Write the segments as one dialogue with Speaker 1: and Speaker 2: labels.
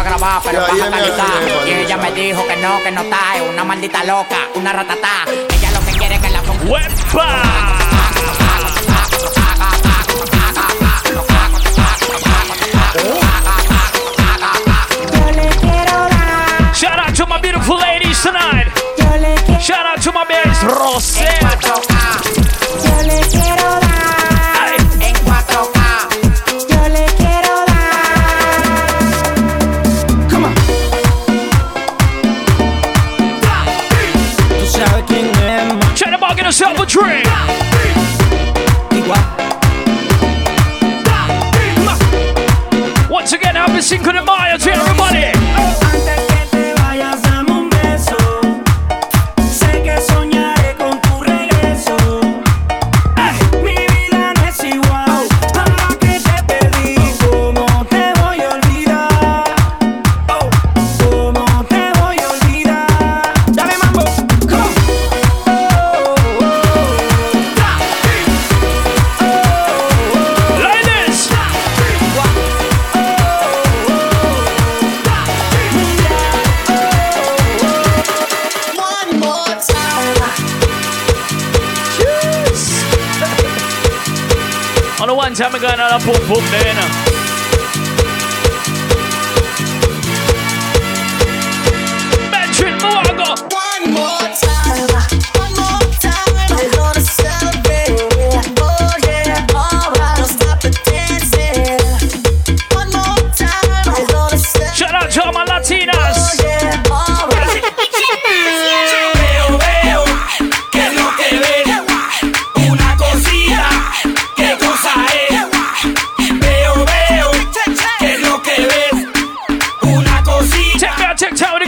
Speaker 1: a grabar, pero baja calidad. Y ella me dijo que no, que no está. Es una maldita loca, una ratatá. Ella lo que quiere es que la ¡Wepa!
Speaker 2: Shout out to my beautiful ladies tonight. Shout out to my babes, Rosé.
Speaker 3: time
Speaker 2: going on a boom boom then. tiptoe to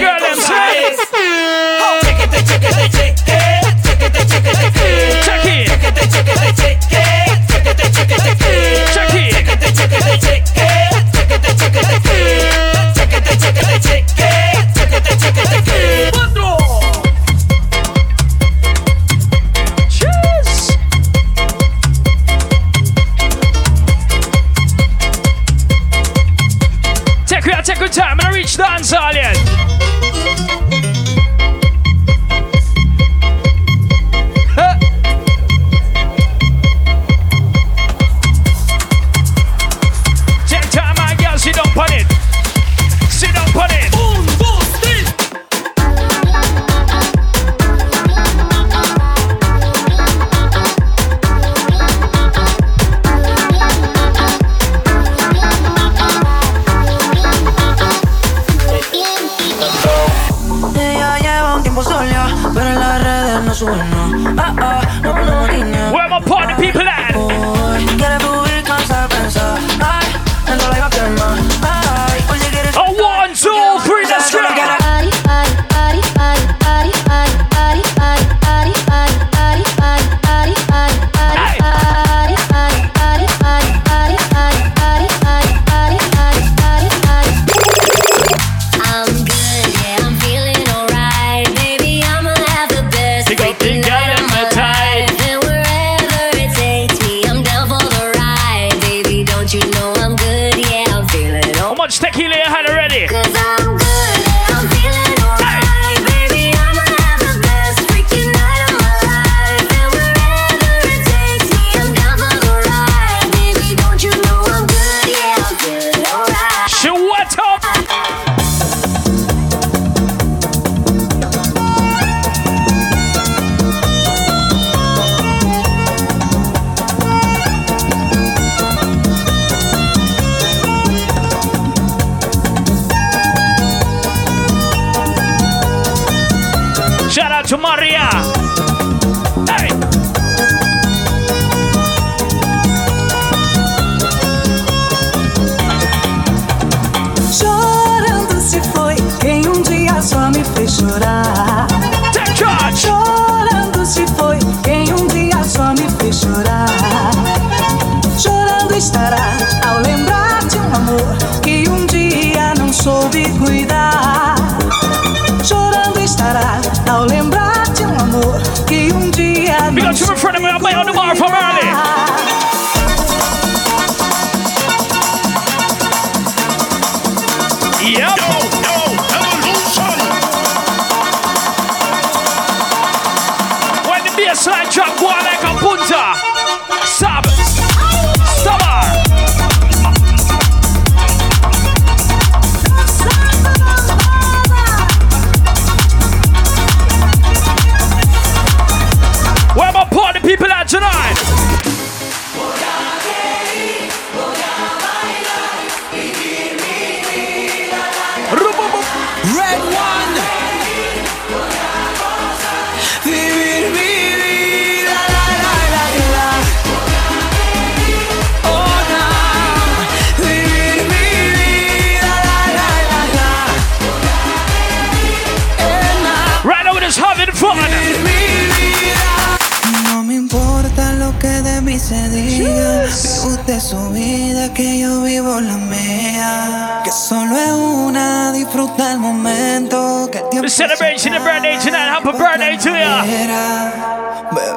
Speaker 3: Happy to you.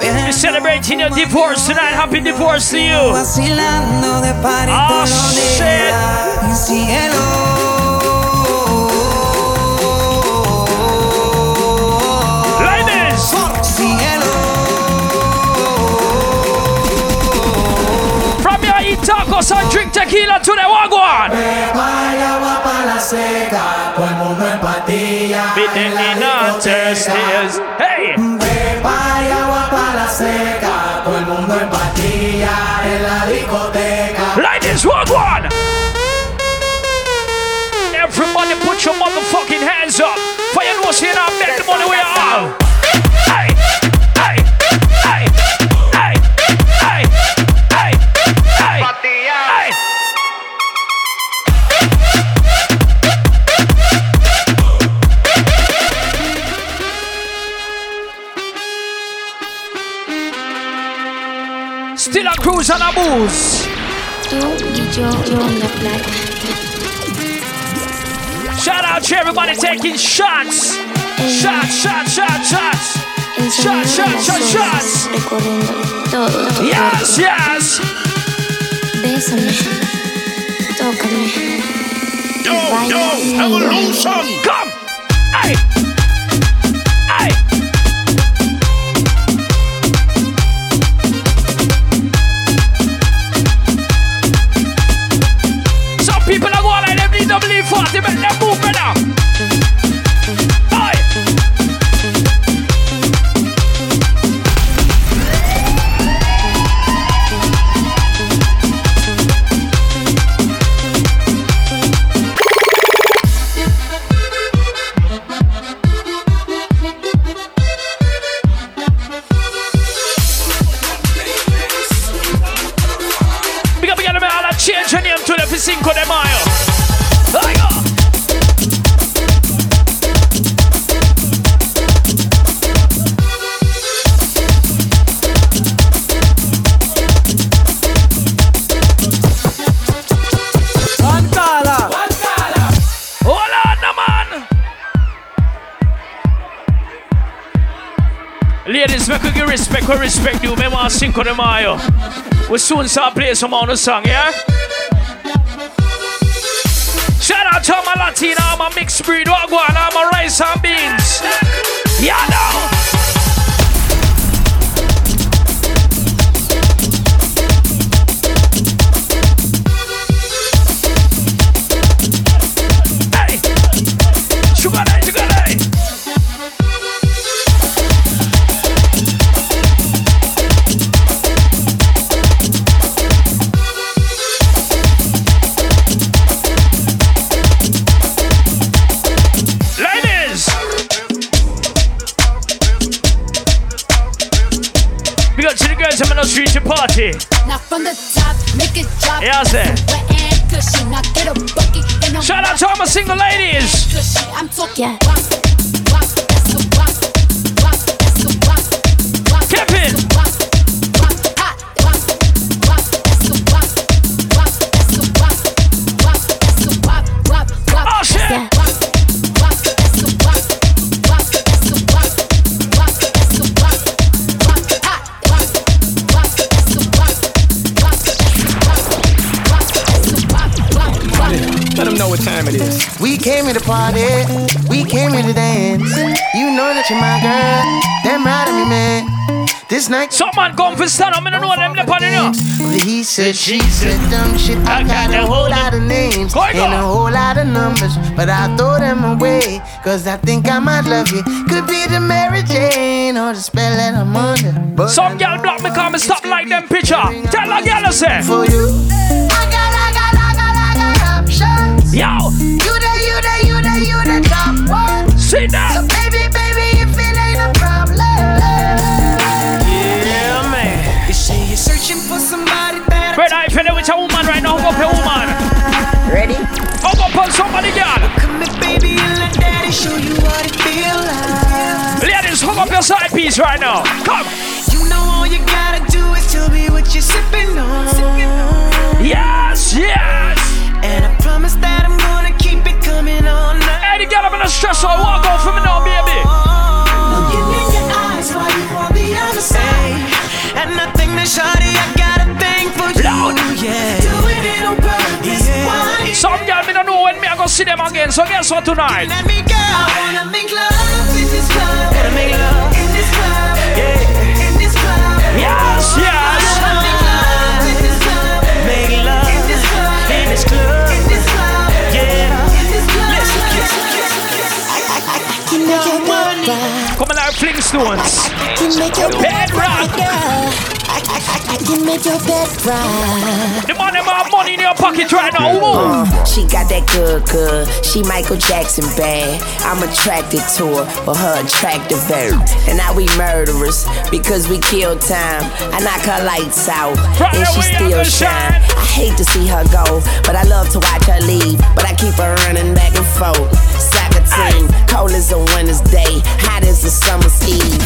Speaker 3: We're celebrating your divorce tonight. Happy divorce to you.
Speaker 4: Vacilando de par
Speaker 3: Oh, shit. Tacos and drink tequila to the wagwan.
Speaker 5: Agua pa' la seca, todo el mundo en patilla. en la discoteca.
Speaker 3: Hey.
Speaker 5: Vaya agua pa' la seca, todo el mundo en patilla en la discoteca.
Speaker 3: Ladies, wagwan. Everybody put your motherfucking hands up. For you know, see make the money we are. Still a cruise and a booze. Shout out to everybody taking shots. Shots, shots, shots, shots. Shots, shots, shots, shots. Yes, yes.
Speaker 6: evolution.
Speaker 3: Come. Hey. To believe for they make them move the Cinco Cinco de Mayo. We soon start play some on the song, yeah? Shout out to my Latina, a mixed breed, wagwan, I'm a rice and beans. Yeah, now. Party.
Speaker 7: Now from the top, make it drop.
Speaker 3: Yeah, I said.
Speaker 7: Came here to party, we came here to dance. You know that you're my girl, damn right of me, man. This night,
Speaker 3: Some man come for stand up, I don't know them lip on it now.
Speaker 7: he said, she said, dumb shit. I got a whole lot of names
Speaker 3: Going
Speaker 7: and a whole lot of numbers, but I throw them away, cause I think I might love you. Could be the Mary Jane or the spell that I'm under. But
Speaker 3: Some girl block me come and stop like them picture. Tell a girl I say,
Speaker 7: for you. I got, I got, I got, I got options.
Speaker 3: yo,
Speaker 7: one.
Speaker 3: see
Speaker 7: So baby, baby, if it ain't a problem.
Speaker 8: Yeah, man. You say you're searching for somebody that
Speaker 3: Brother, if you know with a woman right now, hook up your woman.
Speaker 7: Ready?
Speaker 3: Hook up on somebody, girl.
Speaker 8: come here, baby, and let daddy show you what it feel like.
Speaker 3: Ladies, hook up your side piece right now. Come.
Speaker 8: You know all you gotta do is tell me what you're sipping on.
Speaker 3: Yes, yes.
Speaker 8: And I promise that I'm gonna keep it coming all
Speaker 3: the girl, I'm gonna stress her. Walk out for me now, baby.
Speaker 8: In your eyes while you on the other side. And I think that shawty, I got a thing for you.
Speaker 3: Loud.
Speaker 8: Yeah. It on purpose. Why?
Speaker 3: Some girl, me don't know when me I go see them again. So guess what tonight?
Speaker 8: Let me go. I wanna make love in this club. Wanna make love in this club. Yeah. In this club.
Speaker 3: Yes, yes.
Speaker 8: excellence. I
Speaker 9: can make your bed rock. I, I, can make your bed rock.
Speaker 3: The money, my money in your pocket right now. Uh,
Speaker 5: she got that good, good. She Michael Jackson bad. I'm attracted to her, for her attractive very. And now we murderers because we kill time. I knock her lights out,
Speaker 3: right
Speaker 5: and she still shine. I hate to see her go, but I love to watch her leave. But I keep her running back and forth. 13. Cold as a winter's day, hot as a summer's eve.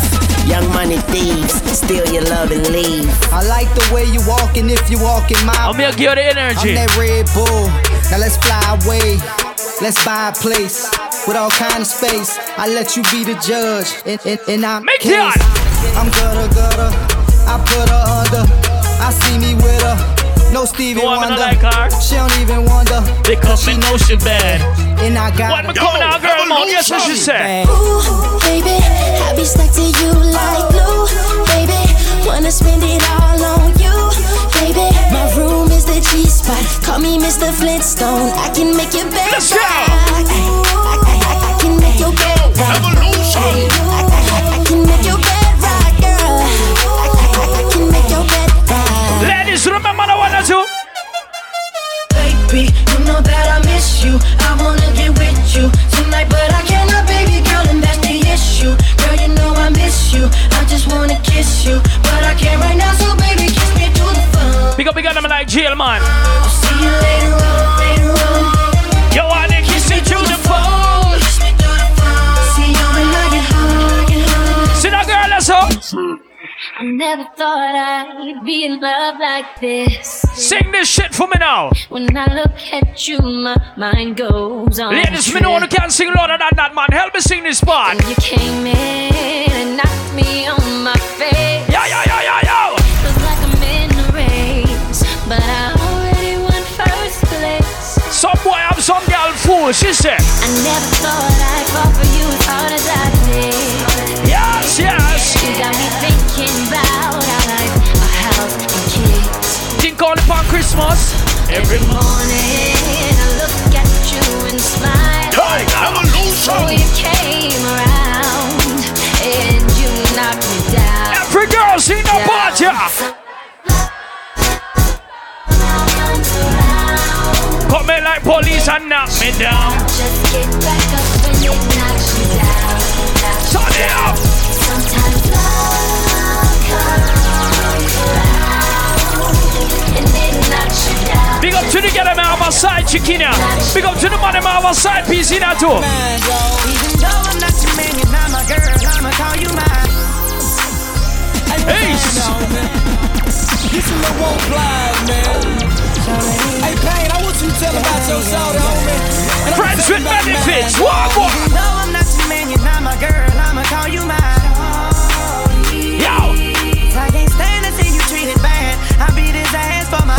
Speaker 5: Young money thieves, steal your love and leave.
Speaker 10: I like the way you walking if you walking my.
Speaker 3: I'm gonna energy.
Speaker 10: I'm that Red Bull. Now let's fly away. Let's buy a place with all kind of space. I let you be the judge, and, and, and I'm
Speaker 3: Make
Speaker 10: case.
Speaker 3: It.
Speaker 10: I'm gutter gutter. I put her under. I see me with her. No Stevie
Speaker 3: You want
Speaker 10: Wonder.
Speaker 3: like her?
Speaker 10: She don't even wonder.
Speaker 3: Because she know she bad.
Speaker 10: And I got
Speaker 3: What
Speaker 10: her.
Speaker 3: me coming out, girl, mouth? Yes, what she said.
Speaker 9: Ooh, baby, I be stuck to you like glue, baby. Wanna spend it all on you, baby. My room is the G spot. Call me Mr. Flintstone. I can make your bed
Speaker 3: Let's go.
Speaker 9: rock. I, I, I, I can make your bed rock.
Speaker 11: Evolution.
Speaker 9: I, I, I,
Speaker 3: remember the one or two?
Speaker 8: Baby, you know that I miss you. I wanna get with you tonight, but I cannot, baby girl, and that's the issue. Girl, you know I miss you. I just wanna kiss you, but I can't right now, so baby, kiss me through the phone.
Speaker 3: Big up, big up, them like jail, man.
Speaker 8: I'll see you later
Speaker 3: I
Speaker 12: never thought I'd be in love like this.
Speaker 3: Sing this shit for me now.
Speaker 12: When I look at you, my mind goes on.
Speaker 3: Ladies, me know you
Speaker 12: trip.
Speaker 3: can sing louder than that, man. Help me sing this part.
Speaker 12: You came in and knocked me on my face.
Speaker 3: Yo, yo, yo, yo, yo.
Speaker 12: Feels like I'm in a race, but I already won first place.
Speaker 3: Some boy have some girl fool, she said.
Speaker 12: I never thought I'd fall for you as hard as I did.
Speaker 3: Yes, yes.
Speaker 12: You got me thinking about our life, our house, and kids.
Speaker 3: Think all upon Christmas.
Speaker 12: Every morning I look at you and smile.
Speaker 11: Evolution.
Speaker 12: Oh, you came around and you knocked me down.
Speaker 3: Every girl sing the part, yeah. Come in like police and knock me down.
Speaker 12: Just get back up when it knocks you down.
Speaker 3: Turn it up.
Speaker 12: Sometimes love comes around and it knocks you down.
Speaker 3: Big up to the girl, man, on my side, chickina. Big up to the man, man, on my side, piece in too.
Speaker 8: Even though I'm not your man, you're not my girl, I'ma call you mine.
Speaker 3: Ace.
Speaker 10: This is my one flies, man. Hey, Payne, I want you to tell about your soda, homie.
Speaker 3: Friends with benefits. One more.
Speaker 8: Even though I'm not your man, you're not my girl, I'ma call you mine.
Speaker 3: Yo!
Speaker 8: I can't stand to see you treated bad. I ass for my.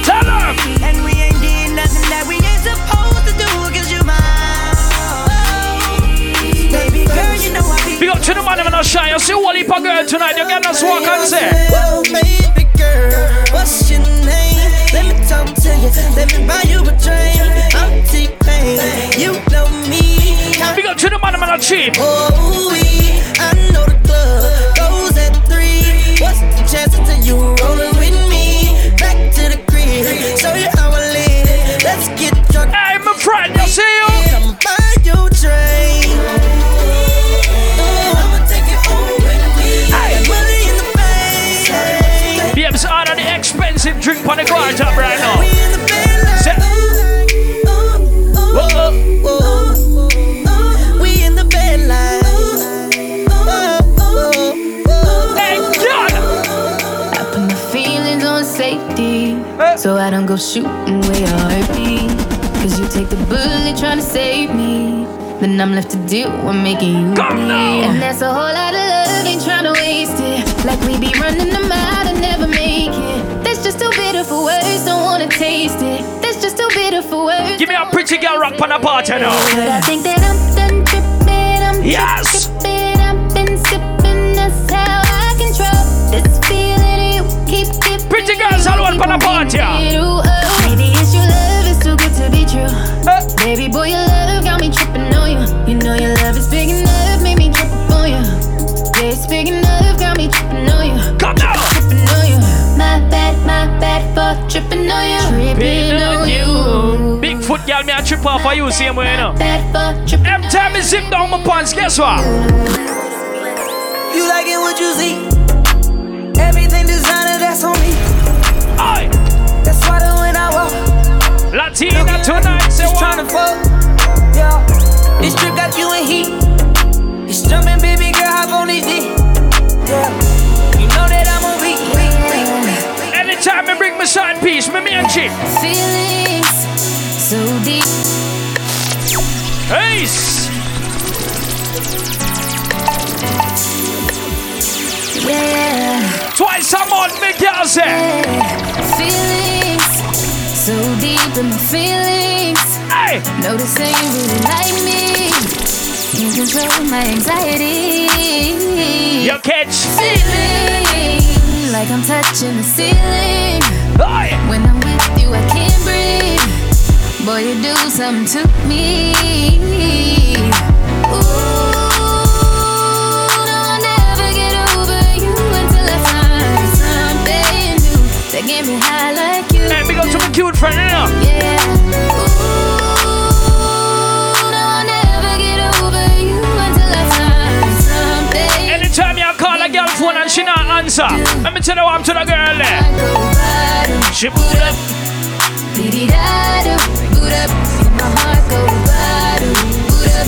Speaker 3: Tell him!
Speaker 8: And we ain't nothing that we ain't supposed to do,
Speaker 3: cause you mine. Baby girl, you know I be. Big up to the man,
Speaker 8: I'm not shy. See Wally girl tonight. You're getting us walk on set. Let me buy you a. I'm T-Pain. You know me.
Speaker 3: Big up to the man, cheap.
Speaker 8: Oh, we, I know the club goes at three. What's the chances of you rolling with me? Back to the you I live. Let's get drunk.
Speaker 3: Hey, my friend, you see you?
Speaker 8: A. Got the
Speaker 3: expensive drink on the car right now.
Speaker 13: Go shooting where your heart be. Cause you take the bullet trying to save me. Then I'm left to deal with making you
Speaker 3: Come now.
Speaker 13: And that's a whole lot of love, ain't trying to waste it. Like we be running them out and never make it. That's just too bitter for words, don't wanna taste it. That's just too bitter for words.
Speaker 3: Give me a pretty girl rock on the party now.
Speaker 13: But I think that I'm done tripping. I'm
Speaker 3: Yes.
Speaker 13: tripping.
Speaker 3: Girls all over the party.
Speaker 13: Maybe it's your love. It's too good to be true.
Speaker 3: Eh.
Speaker 13: Baby boy, your love got me tripping on you. You know your love is big enough, made me trip up on you. Yeah, it's big enough, got me tripping on you.
Speaker 3: Come now.
Speaker 13: Tripping on you. My bad, my bad for tripping on you. Tripping on you.
Speaker 3: Bigfoot girl, me a trip off for you, same way, you know.
Speaker 13: Bad for tripping
Speaker 3: Every time me zip down my pants, guess what?
Speaker 8: You liking what you see? Everything designer, that's on me.
Speaker 3: Latina tonight, say what?
Speaker 8: tryna fuck. Yeah, this trip got you in heat. It's jumping, baby girl, hop on this D. Yeah, you know that I'm a weak, weak, weak, weak.
Speaker 3: Anytime me bring my side piece, me and chip.
Speaker 13: feelings so deep.
Speaker 3: Ace.
Speaker 13: Yeah,
Speaker 3: Twice a month, me girl say.
Speaker 13: feelings so deep in my feelings.
Speaker 3: Hey.
Speaker 13: Notice you really like me. You control my anxiety.
Speaker 3: You catch.
Speaker 13: Feeling like I'm touching the ceiling.
Speaker 3: Aye.
Speaker 13: When I'm with you, I can't breathe. Boy, you do something to me. Ooh, no, I'll never get over you until I find something new that get me high like.
Speaker 3: Hey, big up to my cute friend.
Speaker 13: Yeah.
Speaker 3: Anytime call a girl phone and she not answer, let me tell you what I'm to the girl there. She put up.
Speaker 13: Boot up, my heart boot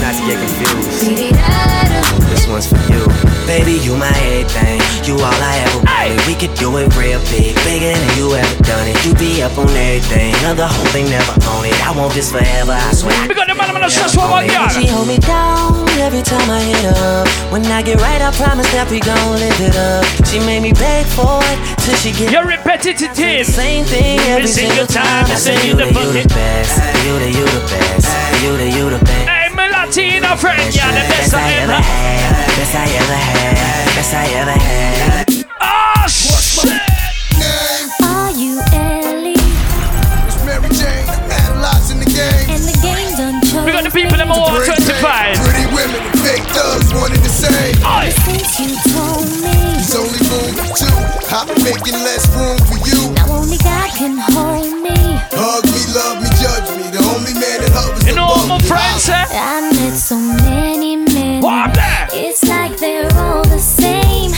Speaker 14: Not to get confused. This one's for you. Baby, you my everything. You all I could do it real big, bigger than you ever done it. You be up on everything. Other whole thing never own it. I want this forever, I swear.
Speaker 3: Big up the man, I'm gonna stress one more
Speaker 14: She hold me down every time I hit up. When I get right, I promise that we gon' live it up. She made me beg for it till she get
Speaker 3: You're repetitive.
Speaker 14: same thing every single time. I say you the, the best. You the, you the best. You the, you the best.
Speaker 3: Hey, my Latina friend, yeah, the best I ever.
Speaker 14: had. Best I ever had. Best I ever had.
Speaker 6: One and the.
Speaker 3: Aye.
Speaker 13: Since you told me
Speaker 6: There's only room for two. I'm making less room for you.
Speaker 13: Now only God can hold me
Speaker 6: Hug me, love me, judge me. The only man that hovers
Speaker 3: You know what my
Speaker 6: above me.
Speaker 3: friends say?
Speaker 13: I met so many men
Speaker 3: What?
Speaker 13: It's like they're all the same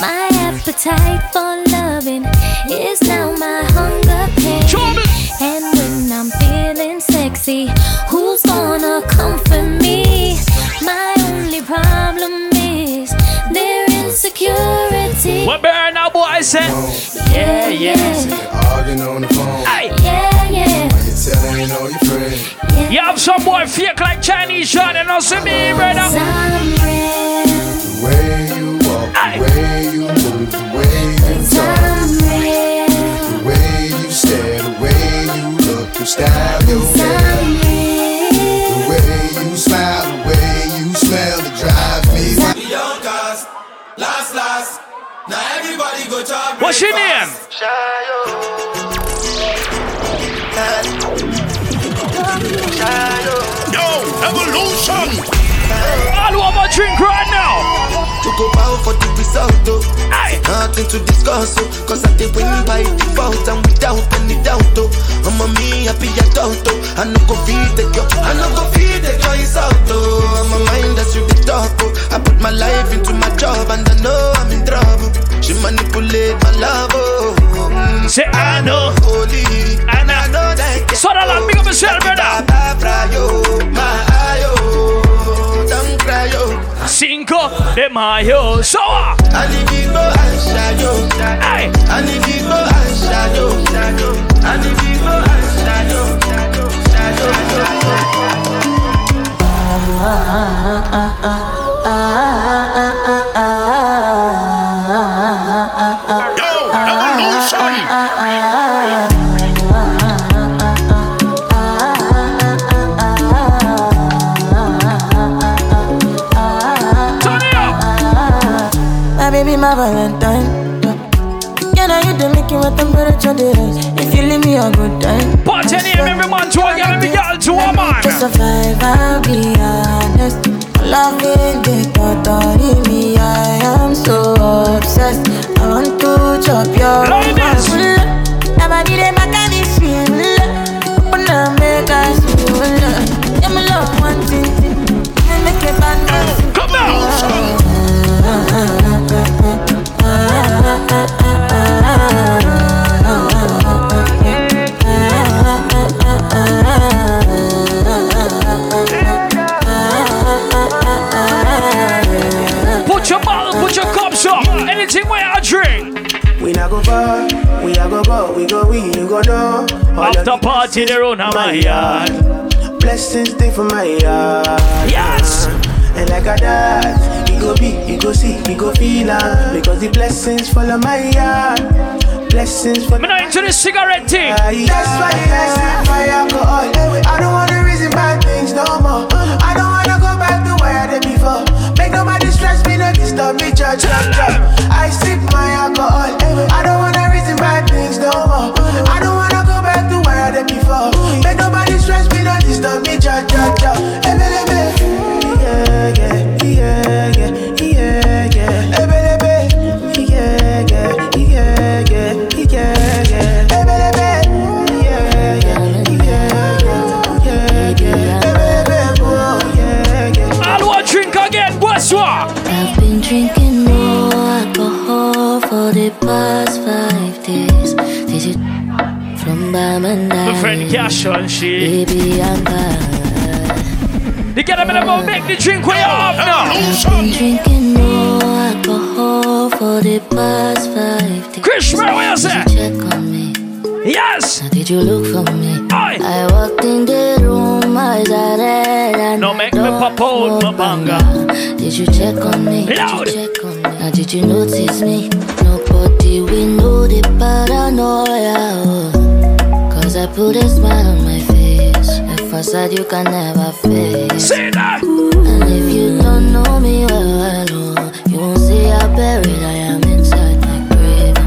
Speaker 13: My appetite for loving Is now my hunger pain
Speaker 3: Trouble.
Speaker 13: And when I'm feeling sexy
Speaker 3: now, boy.
Speaker 13: Yeah, yeah,
Speaker 6: Arguing on the phone.
Speaker 3: Hey.
Speaker 13: yeah, yeah
Speaker 6: You're telling all your friends.
Speaker 3: yeah, You have some boy fake like Chinese shot and also me, brother.
Speaker 13: I'm
Speaker 6: The way you walk,
Speaker 3: Aye.
Speaker 6: the way you move, the way you talk, the way you stare, the way you look, your style,
Speaker 3: What's your name?
Speaker 11: Yo, evolution.
Speaker 3: All want drink right now.
Speaker 15: To go bow for the result, oh. Nothing to discuss, oh. Cause I did win by default and without any doubt, oh. I'm a me happy adult, oh. I no go feed the girl, I no go feed the girl out, oh. I'm a mind that's with the talk, oh. I put my life into my job and I know I'm in trouble. She manipulate my love, oh. Mm.
Speaker 3: Say I know,
Speaker 15: holy, and I know that.
Speaker 3: So that like big up yourself, brother.
Speaker 15: Don't cry, yo.
Speaker 3: Cinco de Mayo. So what?
Speaker 15: Anidigo and Shayo.
Speaker 3: Hey.
Speaker 15: Anidigo and Shayo. Anidigo and Shayo.
Speaker 11: Yo, evolution.
Speaker 8: My Valentine. Can I you make you what temperature they rise? If you leave me a good time.
Speaker 3: Put your name every man to a girl, every girl to a man.
Speaker 8: To survive, I'll be honest. Loving the thought of me, I am so obsessed. I want to chop your
Speaker 3: Ladies.
Speaker 8: Never did a this Open up, make us feel Yeah, me love one thing. Make a bad
Speaker 3: After party, they run on my yard.
Speaker 15: Blessings stay for my yard.
Speaker 3: Yes.
Speaker 15: Go see, he go feel am. Because the blessings follow my yard. Blessings for
Speaker 3: Me not into the cigarette thing.
Speaker 15: That's why I sip my alcohol. I don't wanna reason bad things no more. I don't wanna go back to where I did before. Make nobody stress me, no disturb me, judge, judge, judge. I sip my alcohol. I don't wanna reason bad things no more. I don't wanna go back to where I did before. Make nobody stress me, no disturb me, judge, judge, judge. Yeah, yeah, yeah, yeah,
Speaker 3: My friend Cash on she.
Speaker 16: Baby, I'm bad.
Speaker 3: You get a minute more, make the drink you have now.
Speaker 16: Drinking more alcohol for the past five days.
Speaker 3: Chris, where you say?
Speaker 16: Did you check on me?
Speaker 3: Yes.
Speaker 16: Now did you look for me?
Speaker 3: Aye.
Speaker 16: I walked in the room, eyes are red and
Speaker 3: No make me pop out my banga.
Speaker 16: Did you check on me?
Speaker 3: Loud.
Speaker 16: Did you check on me? Now did you notice me? Nobody we know the paranoia. Oh, oh. Cause I put a smile on my face. A facade you can never face.
Speaker 3: Say that.
Speaker 16: And if you don't know me well, oh, you won't see how buried I am inside my grave.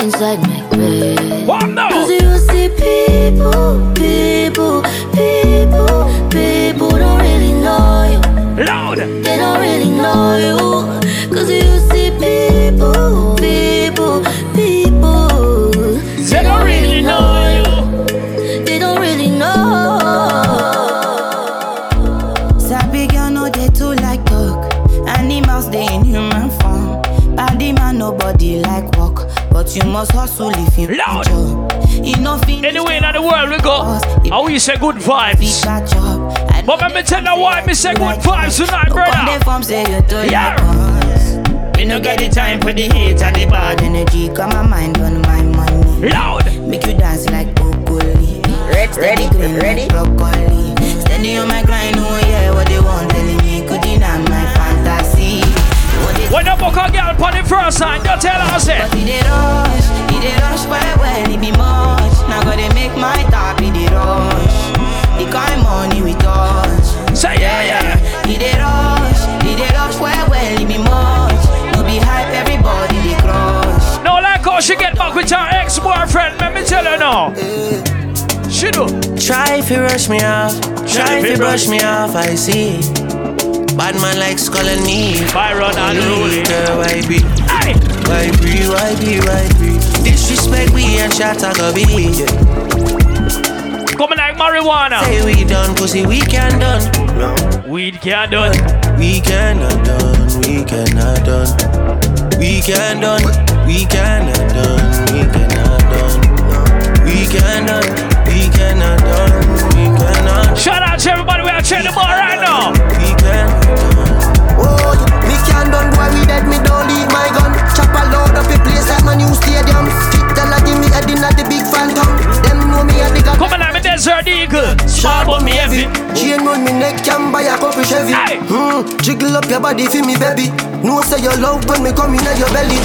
Speaker 16: Inside my grave.
Speaker 3: What now?
Speaker 16: Cause you see people, you
Speaker 8: must hustle if you
Speaker 3: Loud.
Speaker 8: job. You know
Speaker 3: Anyway, in the world we go. How we say good vibes.
Speaker 8: that job. And
Speaker 3: But let me tell you why me say good vibes tonight,
Speaker 8: Come
Speaker 3: brother.
Speaker 8: they from say you too
Speaker 3: Yeah.
Speaker 8: like us. We no get the time for the hate and the bad energy. Come my mind on my money.
Speaker 3: Loud.
Speaker 8: Make you dance like broccoli. Ready, ready, green ready. broccoli. Standing on my grind, oh yeah, what they want telling me could deny my fantasy.
Speaker 3: When you book a girl for the first time, don't tell us say.
Speaker 8: But it rush, it rush for when it be much. Now gotta make my top it rush. The kind money we touch.
Speaker 3: Say yeah yeah.
Speaker 8: It rush, it rush for when it be much. No be hype, everybody they crush.
Speaker 3: No like how she get back with her ex-boyfriend. Let me tell her now. She do.
Speaker 17: Try if you rush me off, try if you brush me off, I see. Bad man like skull and me.
Speaker 3: Byron unruly.
Speaker 17: Girl, why be? Why be? Why be? Why be? Disrespect we and shot I go be.
Speaker 3: Coming like marijuana.
Speaker 17: Say we done, pussy, we can done. No.
Speaker 3: Weed can done.
Speaker 17: We cannot done. We cannot done. We can done. We cannot done. We cannot done. We cannot. We cannot done. We cannot.
Speaker 3: Shout out to everybody. We are checking the bar right now.
Speaker 17: We can.
Speaker 18: Oh, me can done boy, we dead, me don't leave my gun. Chop a load up a place like my new stadium. Fit tell a give me head in at the big phantom. Them know me a the gun.
Speaker 3: Coming like me desert eagle. Small but me heavy.
Speaker 18: Chain round me neck, can buy a couple Chevy. Hmm, jiggle up your body for me, baby. No say your love when me come in your belly.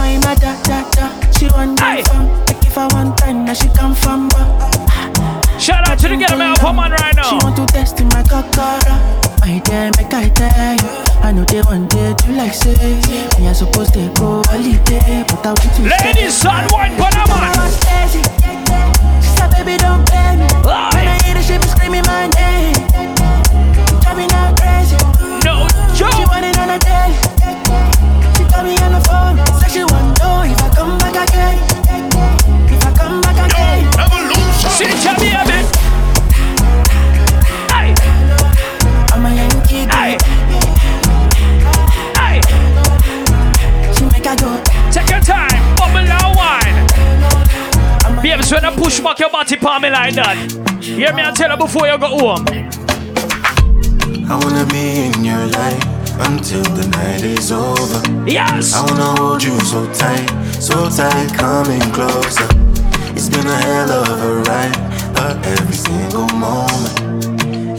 Speaker 5: I'm a da da da. She want hey. from. Like if I want she come from.
Speaker 3: Uh, Shout out to the girl, man, come on right now.
Speaker 5: She want to test in my kakara. My dear, make I tell you. I know they want to do like say. Me I supposed to go holiday, but I want to
Speaker 3: Ladies, son, one Panama.
Speaker 5: Said, baby, don't play me. When I hear the shit, screaming my
Speaker 3: push back your body for me like that. Hear me and tell her before you go home.
Speaker 15: I wanna be in your life until the night is over.
Speaker 3: Yes.
Speaker 15: I wanna hold you so tight, so tight, coming closer. It's been a hell of a ride, but every single moment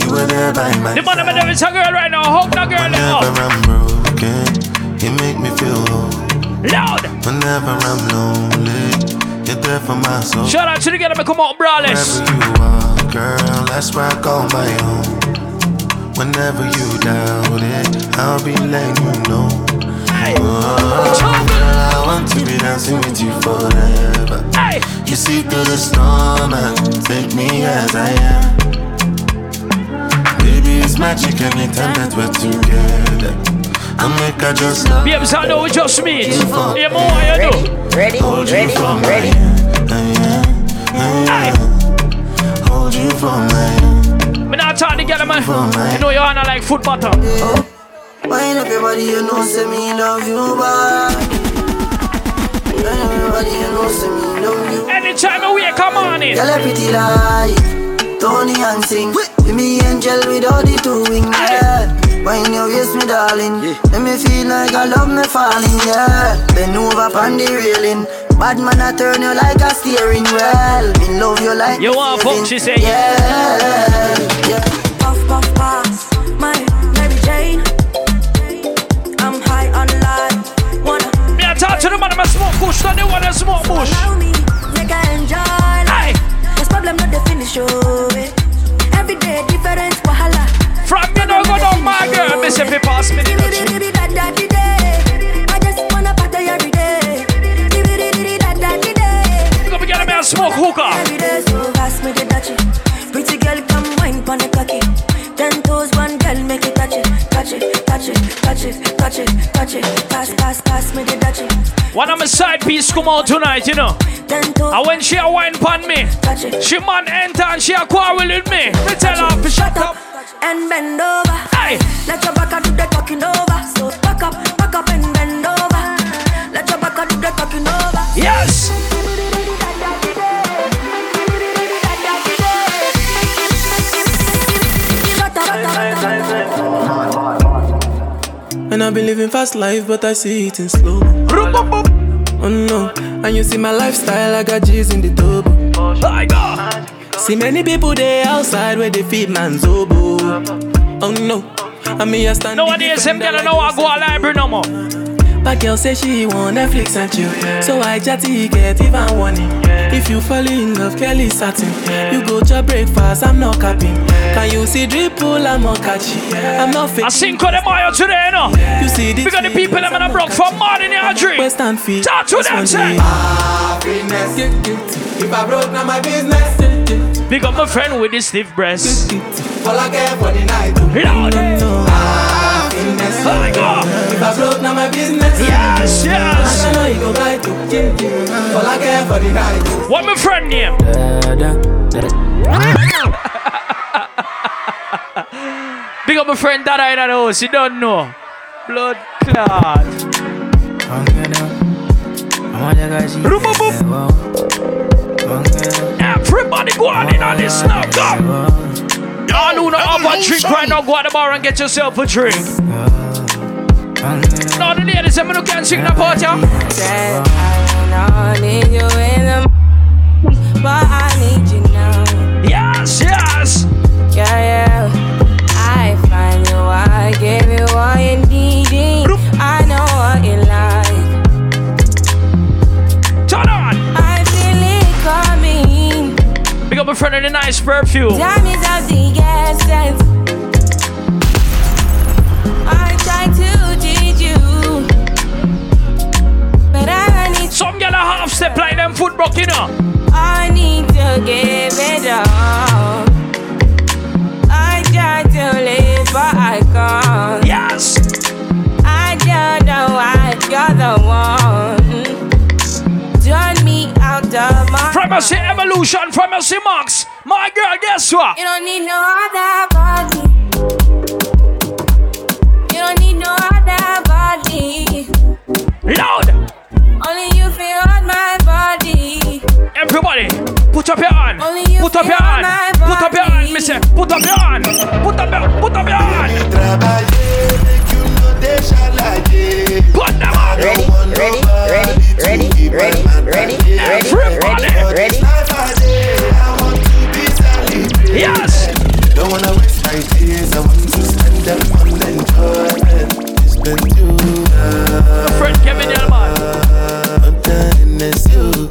Speaker 15: you were there by my
Speaker 3: The man there is a girl right now. Hug the girl now.
Speaker 15: Whenever I'm broken, you make me feel whole.
Speaker 3: Loud.
Speaker 15: Whenever I'm lonely, you're there for my soul.
Speaker 3: Shout out to the that come out, braless.
Speaker 15: Wherever you are, girl, that's where I call my own. Whenever you doubt it, I'll be letting you know. Oh, girl, I want to be dancing with you forever. You see through the storm and take me as I am. Baby, it's magic anytime that we're together. I make I just love
Speaker 3: Babes, I know it just means. Yeah, more what you do.
Speaker 15: Ready, Hold ready, you from ready. Hold you from my
Speaker 3: Me not talk together, man. You know you're on like foot butter. Oh.
Speaker 18: Wind up your body, you know, say me love you, but Wind up your body, you know, say me love you.
Speaker 3: Anytime we come on in.
Speaker 18: Girl, a pretty like Tony and sing. Be me angel with all the two wings, yeah. Wind your waist, me darling. Let me feel like I love me falling, yeah. Bend over on the railing. Bad man, I turn you like a steering wheel. Me love you like
Speaker 3: You want fuck, she say.
Speaker 18: Yeah, yeah.
Speaker 19: Puff, puff, pass. My Mary Jane. I'm high on life. Wanna
Speaker 3: Me I talk to the man, I'm a smoke bush, not the one that smoke bush.
Speaker 19: allow me, make I enjoy life. This problem not the finish, oh. eh. Every day different wahala.
Speaker 3: From me no go down, my girl. Me say fi pass me the touch.
Speaker 19: I just wanna party every day.
Speaker 3: Go be get a smoke hookah.
Speaker 19: Every day, so pass me the touchy. Pretty girl, come wine pon the cocky. Ten toes, one girl, make it touch it, touch it, touch it, touch it, touch it, touch it. Pass, pass, pass me the touchy.
Speaker 3: One of my side piece come out tonight, you know. And when she a wine pon me, she man enter and she a quarrel with me. Me tell her to shut up.
Speaker 19: and bend over.
Speaker 3: Hey.
Speaker 19: Let your back do the talking over. So back up, back up and bend over. Let your back do the talking over.
Speaker 3: Yes.
Speaker 20: And I've been living fast life, but I see it in slow. Oh no, and you see my lifestyle, I got G's in the turbo. See many people there outside where they feed man's oboe. Oh no, I mean I stand.
Speaker 3: Nowadays, them girl know I go a library no more.
Speaker 20: But girl say she want Netflix and chill, so I chatty get even warning. If you fall in love, Kelly satin. You go to breakfast, I'm not capping. Can you see dripple? I'm not catchy. I'm not fake.
Speaker 3: I sing for them all today, you know.
Speaker 20: You see this?
Speaker 3: Because the people them in a broke for more than your dream.
Speaker 20: West and feet.
Speaker 3: Talk to them, say.
Speaker 20: Happiness. If I broke, now my business.
Speaker 3: Big up my friend with the stiff breast.
Speaker 20: All I care for the night.
Speaker 3: Lord.
Speaker 20: Finesse.
Speaker 3: Oh my God.
Speaker 20: If I broke, now my business.
Speaker 3: Yes, yes.
Speaker 20: I know you go right to kill you. All I care for the night.
Speaker 3: What my friend name? Big up my friend that I in the house. You don't know. Blood clot. Everybody go on in on this now. Come. Y'all who not have a drink right now, go at the bar and get yourself a drink. Now the ladies, them who can sing the part, yeah?
Speaker 19: I need you in the but I need you now.
Speaker 3: Yes, yes.
Speaker 19: Yeah, yeah. I find you, I gave you all you needed.
Speaker 3: My friend of the nice perfume.
Speaker 19: Time is of the essence. I try to teach you, but I need.
Speaker 3: Some gyal a half step like them foot broke, you know.
Speaker 19: I need to give it up. I try to live, but I can't.
Speaker 3: Yes.
Speaker 19: I don't know why you're the one.
Speaker 3: Primacy evolution, primacy max. My girl, guess what?
Speaker 19: You don't need no other body. You don't need no other body.
Speaker 3: Loud.
Speaker 19: Only you feel on my body.
Speaker 3: Everybody, put up your hand.
Speaker 19: Only you
Speaker 3: Put up
Speaker 19: feel
Speaker 3: your hand.
Speaker 19: my
Speaker 3: Put up your hand, me say. Put up your hand. Put up your, put up your hand. Put them on.
Speaker 21: Ready, ready, ready, ready, ready, ready,
Speaker 3: Everybody.
Speaker 21: ready.
Speaker 3: Yes.
Speaker 15: Don't wanna waste my days, I want to spend them on enjoyment. It's been too long.
Speaker 3: Friend Kevin Yellman.
Speaker 15: I'm done, it's you.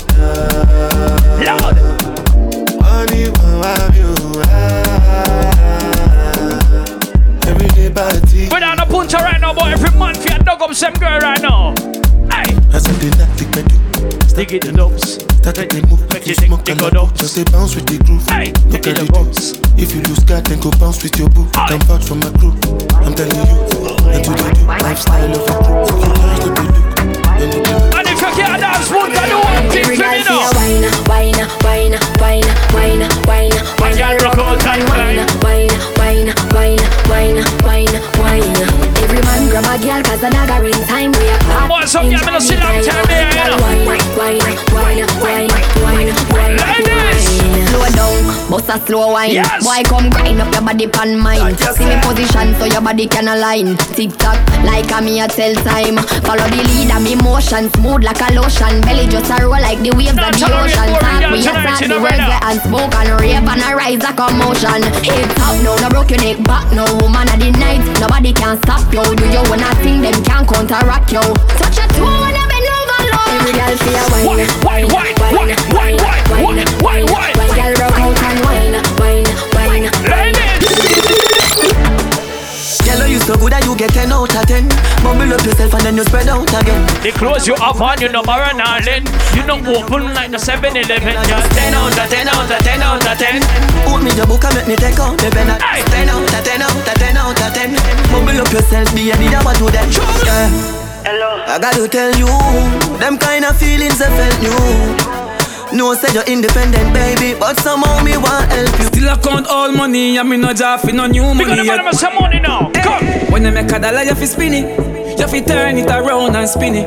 Speaker 3: Loud.
Speaker 15: Only one of you. Every day party.
Speaker 3: We're down a puncher right now, boy. Every month you dug up some girl right now. Hey.
Speaker 15: I said the nothing I do.
Speaker 3: Dig it the dubs.
Speaker 15: Start to move,
Speaker 3: Make
Speaker 15: you
Speaker 3: you
Speaker 15: smoke
Speaker 3: think
Speaker 15: and
Speaker 3: of
Speaker 15: Just say bounce with the groove.
Speaker 3: Hey.
Speaker 15: Look at the
Speaker 3: the
Speaker 15: bumps. If you lose God, then go bounce with your boo. Come vouch for my crew. I'm telling you, and to the do lifestyle of a crew. You girls to be look. And you do.
Speaker 3: And if you can't dance, put on the one thing
Speaker 7: Every
Speaker 3: for
Speaker 7: girl
Speaker 3: me
Speaker 7: feel
Speaker 3: now.
Speaker 7: wine, wine, wine, wine, wine, wine, wine.
Speaker 3: girl rock out and
Speaker 7: wine, wine, wine, wine, wine, wine, wine. Every man grab a girl 'cause the dagger in time we are hot.
Speaker 3: Boy, some girl me no sit down tell me, you know.
Speaker 7: Wine, wine, wine, wine, wine, wine,
Speaker 3: Ladies.
Speaker 7: Slow down, bust a slow wine.
Speaker 3: Yes.
Speaker 7: Boy, come grind up your body pan mine. See me position so your body can align. Tick tock, like a me a tell time. Follow the lead of me motion, smooth like a lotion. Belly just a roll like the waves of the ocean. Talk
Speaker 3: boring,
Speaker 7: we a
Speaker 3: girl,
Speaker 7: start the
Speaker 3: know
Speaker 7: words
Speaker 3: right
Speaker 7: where and rave and a rise a commotion. Hip top now, no broke your neck back no woman of the night. Nobody can stop you. Do you wanna sing? Them can't counteract you. Touch a toe when you bend over low. Every girl feel wine,
Speaker 3: Wine, wine, wine, wine, wine, wine, wine, wine.
Speaker 7: Wine, girl rock out and wine, wine, wine,
Speaker 3: Ladies.
Speaker 20: Yellow, you so good that you get 10 out of 10. Bubble up yourself and then you spread out again.
Speaker 3: The clothes you have on, you know Baron Allen. You know open like the 7-Eleven. Just 10 out of 10 out of 10 out of 10.
Speaker 20: Put me the book and make me take out the pen. 10 out of 10 out of 10 out of 10. Bubble up yourself, be a that what you then. Yeah. Hello. I gotta tell you, them kind of feelings I felt new. No say you're independent, baby, but somehow me want help you.
Speaker 22: Still I count all money, and me no job for no new money.
Speaker 3: on the man, some money now. Come.
Speaker 22: When you make a dollar, you fi spin it. You fi turn it around and spin it.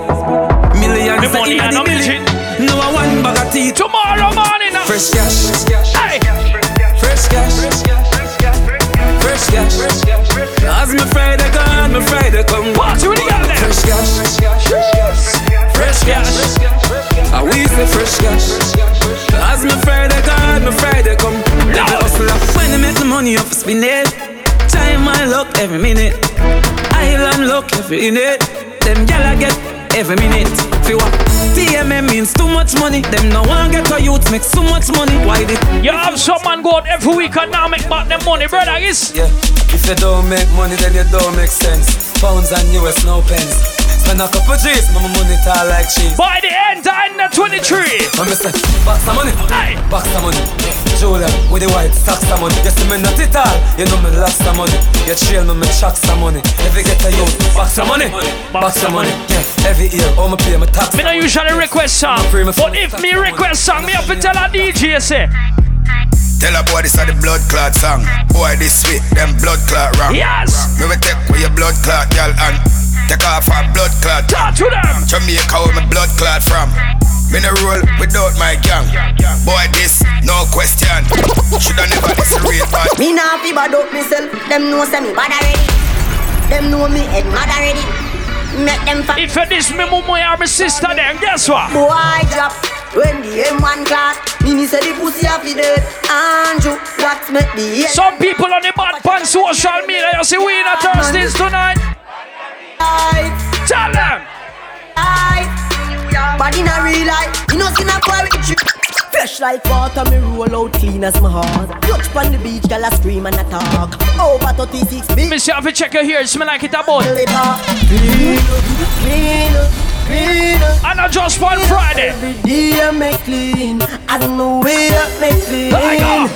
Speaker 22: Millions
Speaker 3: The
Speaker 22: are
Speaker 3: money and
Speaker 22: the
Speaker 3: I'm
Speaker 22: million. No a one bag of teeth.
Speaker 3: Tomorrow morning now.
Speaker 22: Fresh cash.
Speaker 3: Hey.
Speaker 22: Fresh cash. Fresh cash. As me Friday gone, me Friday come.
Speaker 3: What you got
Speaker 22: fresh cash. As me Friday gone, me Friday come. Every hustler, when you make the money, to spend it. Time my luck every minute. Island luck every minute. Them gyal I get every minute. Fi what? TMM means too much money. Them no one get a youth make so much money. Why did?
Speaker 3: You have someone go out every week and now make back them money, brother. Is
Speaker 22: Yeah. If you don't make money, then you don't make sense. Pounds and US no pence. Spend a couple G's, my money tall like cheese.
Speaker 3: By the end, I end the 23.
Speaker 22: I'm say, box of money,
Speaker 3: hey.
Speaker 22: box of money. Julia, with the white socks of money. You see me not it all, you know me lots of money. You trail me, me chuck some money. Every get a youth, box of money, box of money. Yes, every year, all me pay my tax.
Speaker 3: Me no usually request song, but if me request song, me have to tell a DJ say.
Speaker 6: Tell a boy this is the blood clot song. Boy, this sweet, them blood clot wrong.
Speaker 3: Yes.
Speaker 6: Me will take with your blood clot, girl, and take off our blood clot.
Speaker 3: Talk to them.
Speaker 6: Jamaica, where my blood clot from. Me no roll without my gang. Boy, this no question. Shoulda never this real bad.
Speaker 5: Me nah fi bad up myself. Them know say me bad already. Them know me head mad already. Make them fa-
Speaker 3: If you this me mum or my sister, then guess what?
Speaker 5: Boy drop when the M1 class. Me say the pussy a fi dead. Andrew, what make the?
Speaker 3: Some people on the bad pan social media, you see we in a Thirstys tonight. Tell them.
Speaker 5: But in a real life, you know see a boy with you. Fresh like water, me roll out clean as my heart. Touch on the beach, girl I scream and I talk. Over 36 big.
Speaker 3: If you check hair, it smell like it a bud.
Speaker 5: Clean, clean, clean.
Speaker 3: And I just one Friday.
Speaker 5: Every day I make clean. I don't know where I make clean.
Speaker 3: Like
Speaker 5: Clean,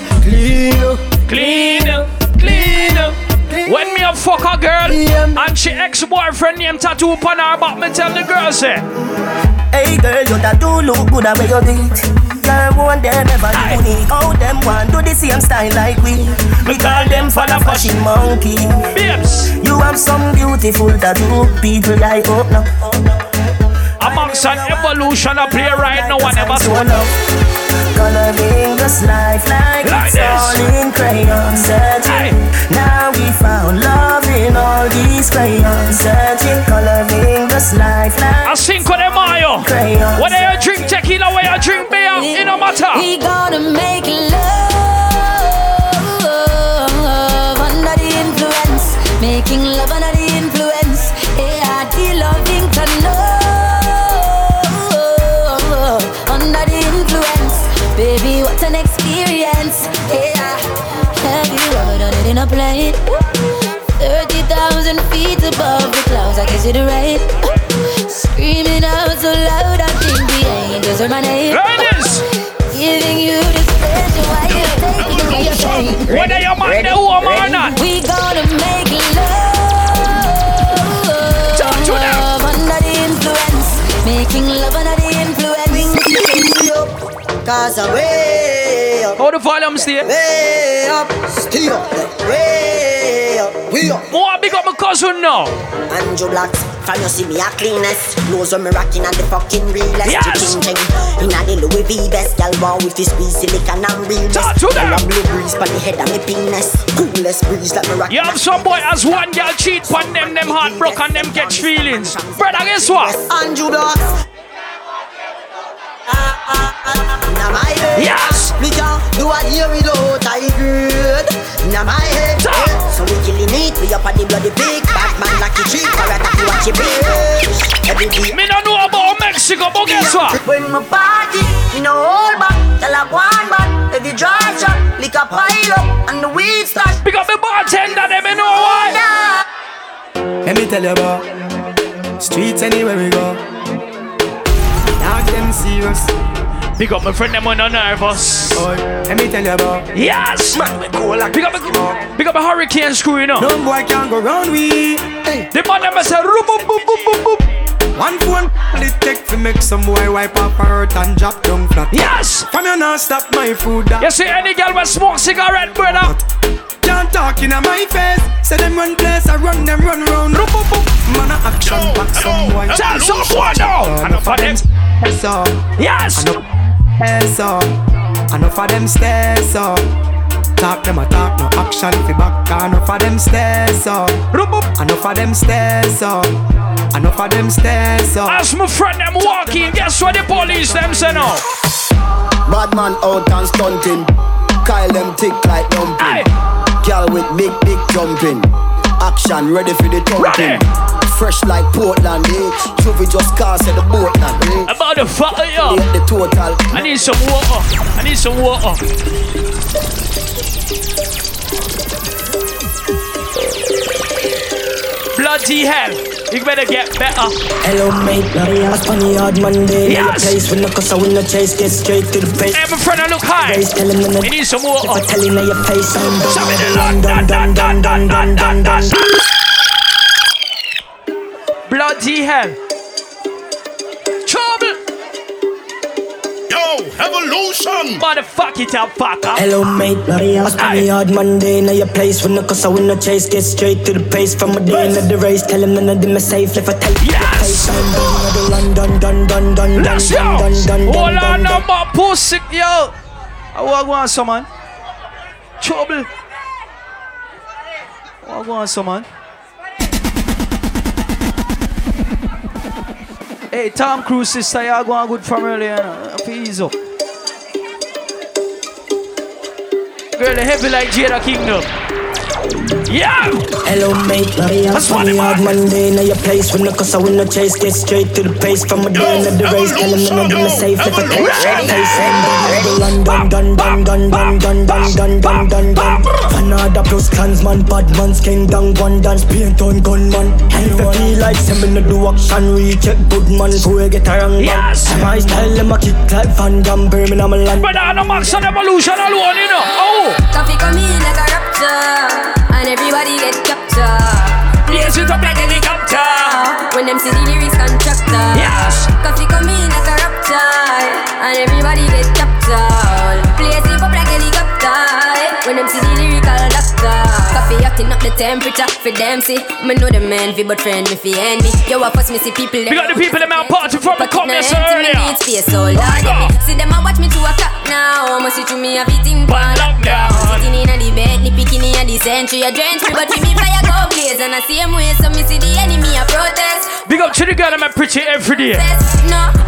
Speaker 3: and she ex-boyfriend name tattoo upon her back, me tell the girl say, eh.
Speaker 23: Hey girl, you that do look good at where you did. Girl, want them ever unique. How them want do the same style like we. We call them for the fashion monkey.
Speaker 3: Babes,
Speaker 23: you have some beautiful tattoo. People like oh no.
Speaker 3: Amongst an evolution of play right now, I never saw
Speaker 23: love. Coloring this life like,
Speaker 3: Like
Speaker 23: it's
Speaker 3: this.
Speaker 23: all in crayon. Now found love in all these crayons searching. Coloring this life
Speaker 3: Cinco de Mayo. Whether you drink tequila, whether you drink beer, it no matter.
Speaker 19: We gonna make love I guess you're right. Screaming out so loud, I think the angels heard my name.
Speaker 3: Ladies!
Speaker 19: Giving you this pleasure while you're taking away.
Speaker 3: Whether you're man, the woman or not.
Speaker 19: We gonna make love
Speaker 3: Talk to them.
Speaker 19: under the influence, making love under the influence.
Speaker 5: Cause I'm way up.
Speaker 3: How the volume stay?
Speaker 5: Way up. Stay up. Way up. Way up.
Speaker 3: More big up my cousin now.
Speaker 5: Andrew Blacks, from you see me a cleanest. Knows when me rocking and the fucking realest.
Speaker 3: Yes.
Speaker 5: Chicken ching. Inna the Louis V best. Y'all with this squeeze silicon and realness.
Speaker 3: Talk to them.
Speaker 5: Y'all blue breeze pon the head of me penis. Coolest breeze like me rock.
Speaker 3: You have some boy as one girl cheat on them, them heartbroken and them catch feelings. Brother, guess what?
Speaker 5: Andrew Blacks. Inna.
Speaker 3: Yes.
Speaker 5: Me can do a year without I good. Inna my head. So we killing up on the bloody pig. Batman like a cheap. Or attack you watch your bitch. Every day.
Speaker 3: Me don't know about Mexico, but guess what?
Speaker 5: When my party, me no hold back. Tell a one back. Every drive shot, lick a pile up, and the weed stash.
Speaker 3: Pick up the bartender, them you know why.
Speaker 10: Let me tell you about streets anywhere we go. Dog them serious.
Speaker 3: Pick up my friend, them when I'm nervous.
Speaker 10: Oh, let me tell you about
Speaker 3: Yes!
Speaker 10: Man, we cool like
Speaker 3: Pick up a, pick up a hurricane screw, you know.
Speaker 10: No boy can go round we. Hey.
Speaker 3: The man them say, "Roop, boop, boop, boop, boop, boop."
Speaker 10: One phone it take to make some boy wipe up her hurt and drop down flat.
Speaker 3: Yes!
Speaker 10: From you not stop my food. That
Speaker 3: You see any girl with smoke cigarette, brother?
Speaker 10: can't talk in my face. Say them run place, I run them run round. Roop, boop, boop. Man a action back some boy.
Speaker 3: Tell someone now. Enough of them.
Speaker 10: So,
Speaker 3: Yes!
Speaker 10: So, enough of them stairs so. Talk them a talk, no action fi back. Enough of them stairs so. Enough of them stairs so. Enough of them stairs so.
Speaker 3: As my friend them walking, guess what the police them say now?
Speaker 24: Bad man out and stunting. Kyle them tick like dumpling. Girl with big, big jumping. Action ready for the thumping. Fresh like Portland, eh? Juvie just cast at the boat now, eh?
Speaker 3: About the fire, yo.
Speaker 24: Hit the total.
Speaker 3: I need some water. I need some water. Bloody hell. You better get better.
Speaker 25: Hello, mate. Bloody ass funny hard Monday. Yes. place when the cause I win the chase, get straight to the face.
Speaker 3: Hey, my friend, I look high.
Speaker 25: Race, tell him in the
Speaker 3: We need some water.
Speaker 25: If I tell him in your face, I'm
Speaker 3: Some in the
Speaker 25: done, done, done, done, done, done, done, done.
Speaker 3: Bloody hell. Trouble.
Speaker 11: Yo, evolution.
Speaker 3: Motherfuck it up, fucker.
Speaker 25: Hello, mate. Bloody ass funny hard Monday. Now your place when the cause I win the chase, get straight to the pace. From a day into the race, tell him none of them are safe. If I tell him your face, I'm done, done, done, done, done, done,
Speaker 3: Let's
Speaker 25: done,
Speaker 3: go.
Speaker 25: done, done,
Speaker 3: Hold
Speaker 25: done,
Speaker 3: on,
Speaker 25: done,
Speaker 3: no
Speaker 25: done.
Speaker 3: more pussy, yo. I want want someone. Trouble. I want someone. Hey, Tom Cruise sister, you going good from earlier. Please up. Girl, heavy like Jada Kingdom. Yeah.
Speaker 25: Hello, mate. Bloody ass funny hard Monday. Now your place when the cause I win the chase, get straight to the pace. From a day into the race, tell him none of them are safe. If I tell him your face, I'm done, done, done, done, done, done, done, done, done, done, done. Fanada plus clansman, bad man, skin down, one dance, paint on gunman. If I feel like sending the do action, recheck good man, so we get around.
Speaker 3: Yes.
Speaker 25: My style, them a kick like Van Damme, Birmingham, land.
Speaker 3: But I know Max and Evolution alone, you know. Oh.
Speaker 7: Coffee come in like a raptor, and everybody get captured.
Speaker 3: Blaze it up like helicopter.
Speaker 7: Uh, when them see the lyrics contractor.
Speaker 3: Yes.
Speaker 7: Coffee come in like a raptor, and everybody get captured. Blaze it up like helicopter. Eh? When them see the doctor. Coffee acting up the temperature for them see. Me know the man fi but friend me fi enemy. Yo, I first me see people.
Speaker 3: We got the people in my party from the comments earlier.
Speaker 7: Space, so Lord, yeah, me. See them a watch me to a clock now. Must see through me a beating pan lockdown. Sitting in a the bed, ni picking in a the century. A drench me, but we me fire go blaze. And I same way, so me see the enemy a protest.
Speaker 3: Big up to the girl I'm a pretty every day.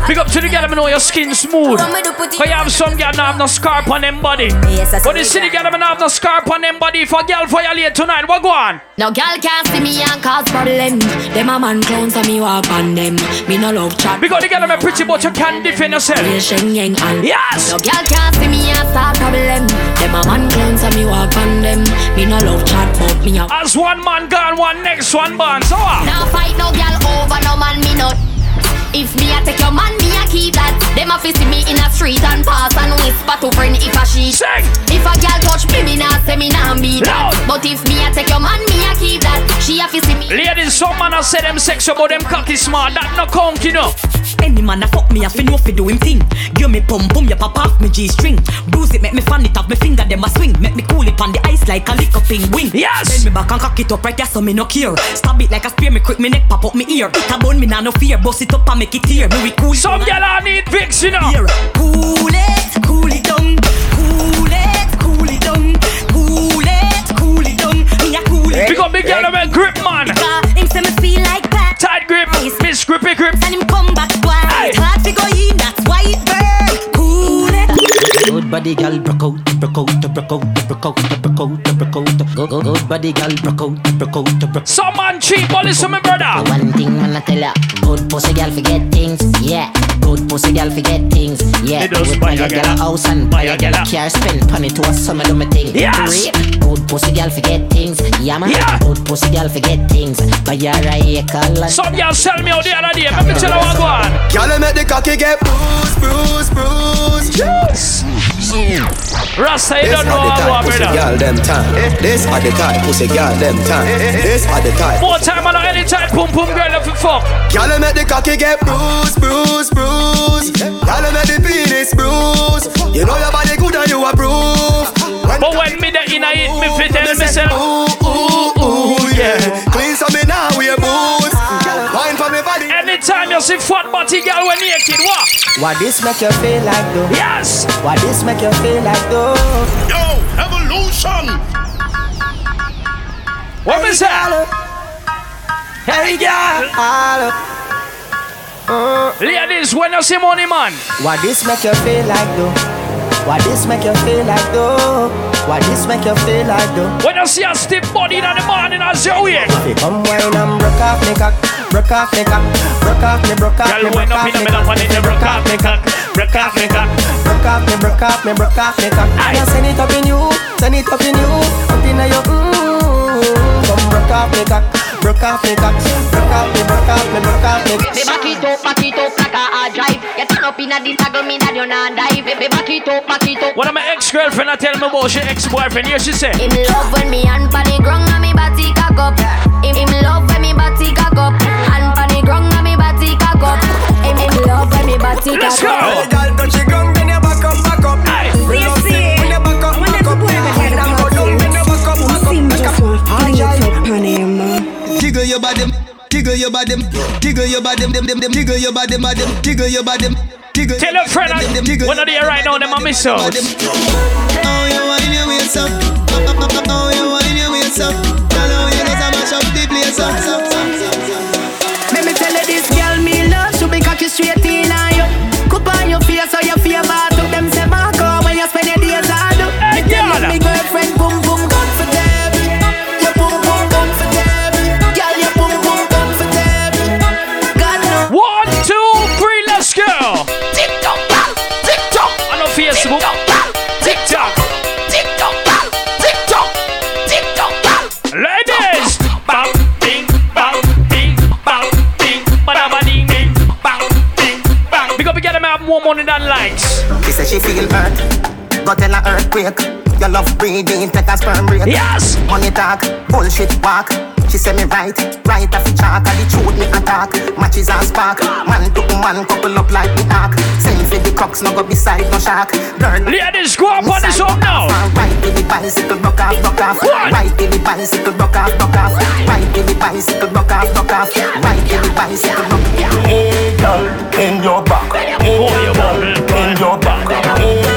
Speaker 3: Big up to the girl I know your skin smooth. Cause you have some girl not have no scarp on them body. But the city girl I'm not have no scarp on them body. For girl violate tonight, what go on?
Speaker 26: No girl can't see me and cause problem. Them a man clowns so me walk on them. Me no love chat.
Speaker 3: Because the girl I'm pretty but you can't defend yourself. Yes.
Speaker 26: No girl can't see me and start problem. Them a man clowns so me walk on them. Me no love chat but me a.
Speaker 3: As one man gone, one next one born. So what?
Speaker 26: Now fight no girl over no man me not. If me a take your man, me a keep that. Them a fi see me in a street and pass and whisper to friend if a she. If a girl touch me, me nah say me nah beat that. But if me a take your man, me a keep that. She a fi see me.
Speaker 3: Ladies, some man a say them sexual but them cocky smart. That no count, you know.
Speaker 27: Any man a fuck me, I fi know fi do him thing. Give me pum pum, you pop off me G string. Bruise it, make me fan it off me finger, them a swing. Make me cool it on the ice like a lick up wing.
Speaker 3: Yes.
Speaker 27: Bend me back and cock it up right there, so me no care. Stab it like a spear, me quick me neck pop up me ear. It a bone me nah no fear, bust it up and make it tear. Me we cool.
Speaker 3: Some gyal a need Vicks, you know.
Speaker 27: Here, cool it, cool it down, cool it, cool it down, cool it, cool it down. Me a cool it.
Speaker 3: Big up big gyal a grip man.
Speaker 27: Him say me feel like that.
Speaker 3: Tight grip, miss grippy grip.
Speaker 27: And him come back twice. Hard to go in, that's why it burn. Cool it.
Speaker 28: Good body gal broke out, out, out, out, out, out. Body out, out, out.
Speaker 3: Some man cheap, but listen me brother.
Speaker 28: One thing when I tell ya, good pussy gal forget things, yeah. Good pussy gal forget things, yeah.
Speaker 3: It does buy
Speaker 28: buy
Speaker 3: a
Speaker 28: a
Speaker 3: gal
Speaker 28: gal a house and buy a gal a car, spend money to a summer do me thing.
Speaker 3: Yes.
Speaker 28: Good pussy gal forget things, yeah man.
Speaker 3: Yeah.
Speaker 28: Good pussy gal forget things, buy her a acre land.
Speaker 3: Some gyal sell me out the other day. Let me tell you what go on.
Speaker 10: Girl, make the cocky get bruised, bruised, bruised.
Speaker 3: Yes. Rasta, you don't know
Speaker 10: are
Speaker 3: how to
Speaker 10: pussy girl them time. This are the type pussy girl them time. This are the type.
Speaker 3: More time on any type, boom boom girl if you fuck.
Speaker 10: Girl, make the cocky get bruised, bruised, bruised. Girl, make the penis bruised. You know your body good and you approve.
Speaker 3: But when me the inner it, me fit tell myself.
Speaker 10: Ooh, ooh, ooh, yeah.
Speaker 3: You see fat body girl when naked, what?
Speaker 25: What this make you feel like though?
Speaker 3: Yes.
Speaker 25: What this make you feel like though?
Speaker 11: Yo, evolution.
Speaker 3: What me say? Hey girl. Uh, Ladies, when you see money man.
Speaker 25: What this make you feel like though? What this make you feel like though? What this make you feel like though?
Speaker 3: When you see a stiff body in the morning as you wake.
Speaker 25: Come wine and broke off me cock, broke off me cock, broke off me, broke off me, broke off
Speaker 3: in the
Speaker 25: me
Speaker 3: middle
Speaker 25: cock,
Speaker 3: and broke off me cock, broke off me cock.
Speaker 25: broke off me, broke off me, broke off me cock. Now send it up in you, send it up in you, up in your mm. Come broke off me cock, broke off me cock, broke off me, broke
Speaker 7: Me back it up, back it up like a hard drive. You turn up in a this, me that you not dive. Me back it up, back it up.
Speaker 3: One of my ex-girlfriend I tell me about she ex-boyfriend. Here she say.
Speaker 7: Him love when me hand pan the ground and me body cock up. Him, him love when me body cock up. Hand pan the ground and me body cock up. Him, him love when me body cock up.
Speaker 3: Let's go.
Speaker 10: Your body, jiggle your body, jiggle your body, them them them, jiggle your body, body, jiggle your body, jiggle.
Speaker 3: Tell a friend I, when are they right now, them a miss out.
Speaker 10: Oh, you wine your waist up, oh, you wine your waist up. Tell her you just mash up the place up.
Speaker 5: Let me tell you this girl me love She be cocky straight in on you Cup on your face so you feel bad
Speaker 29: She feel hurt, go tell her earthquake. Your love breathing, take a sperm rate.
Speaker 3: Yes.
Speaker 29: Money talk, bullshit walk. She say me right, right off the chalk. And the truth me attack, matches and spark. Man to man, couple up like me arc. Send for the crooks, no go beside no shark. Girl,
Speaker 3: Ladies, go up on this up now.
Speaker 29: Right to the bicycle, rock off, rock off.
Speaker 3: What?
Speaker 29: Right to the bicycle, rock off, rock off. Right to the bicycle, rock off, rock off. Right to the bicycle, rock off.
Speaker 30: Hey, girl, in your back. Hey,
Speaker 3: you
Speaker 30: in your back. Hey,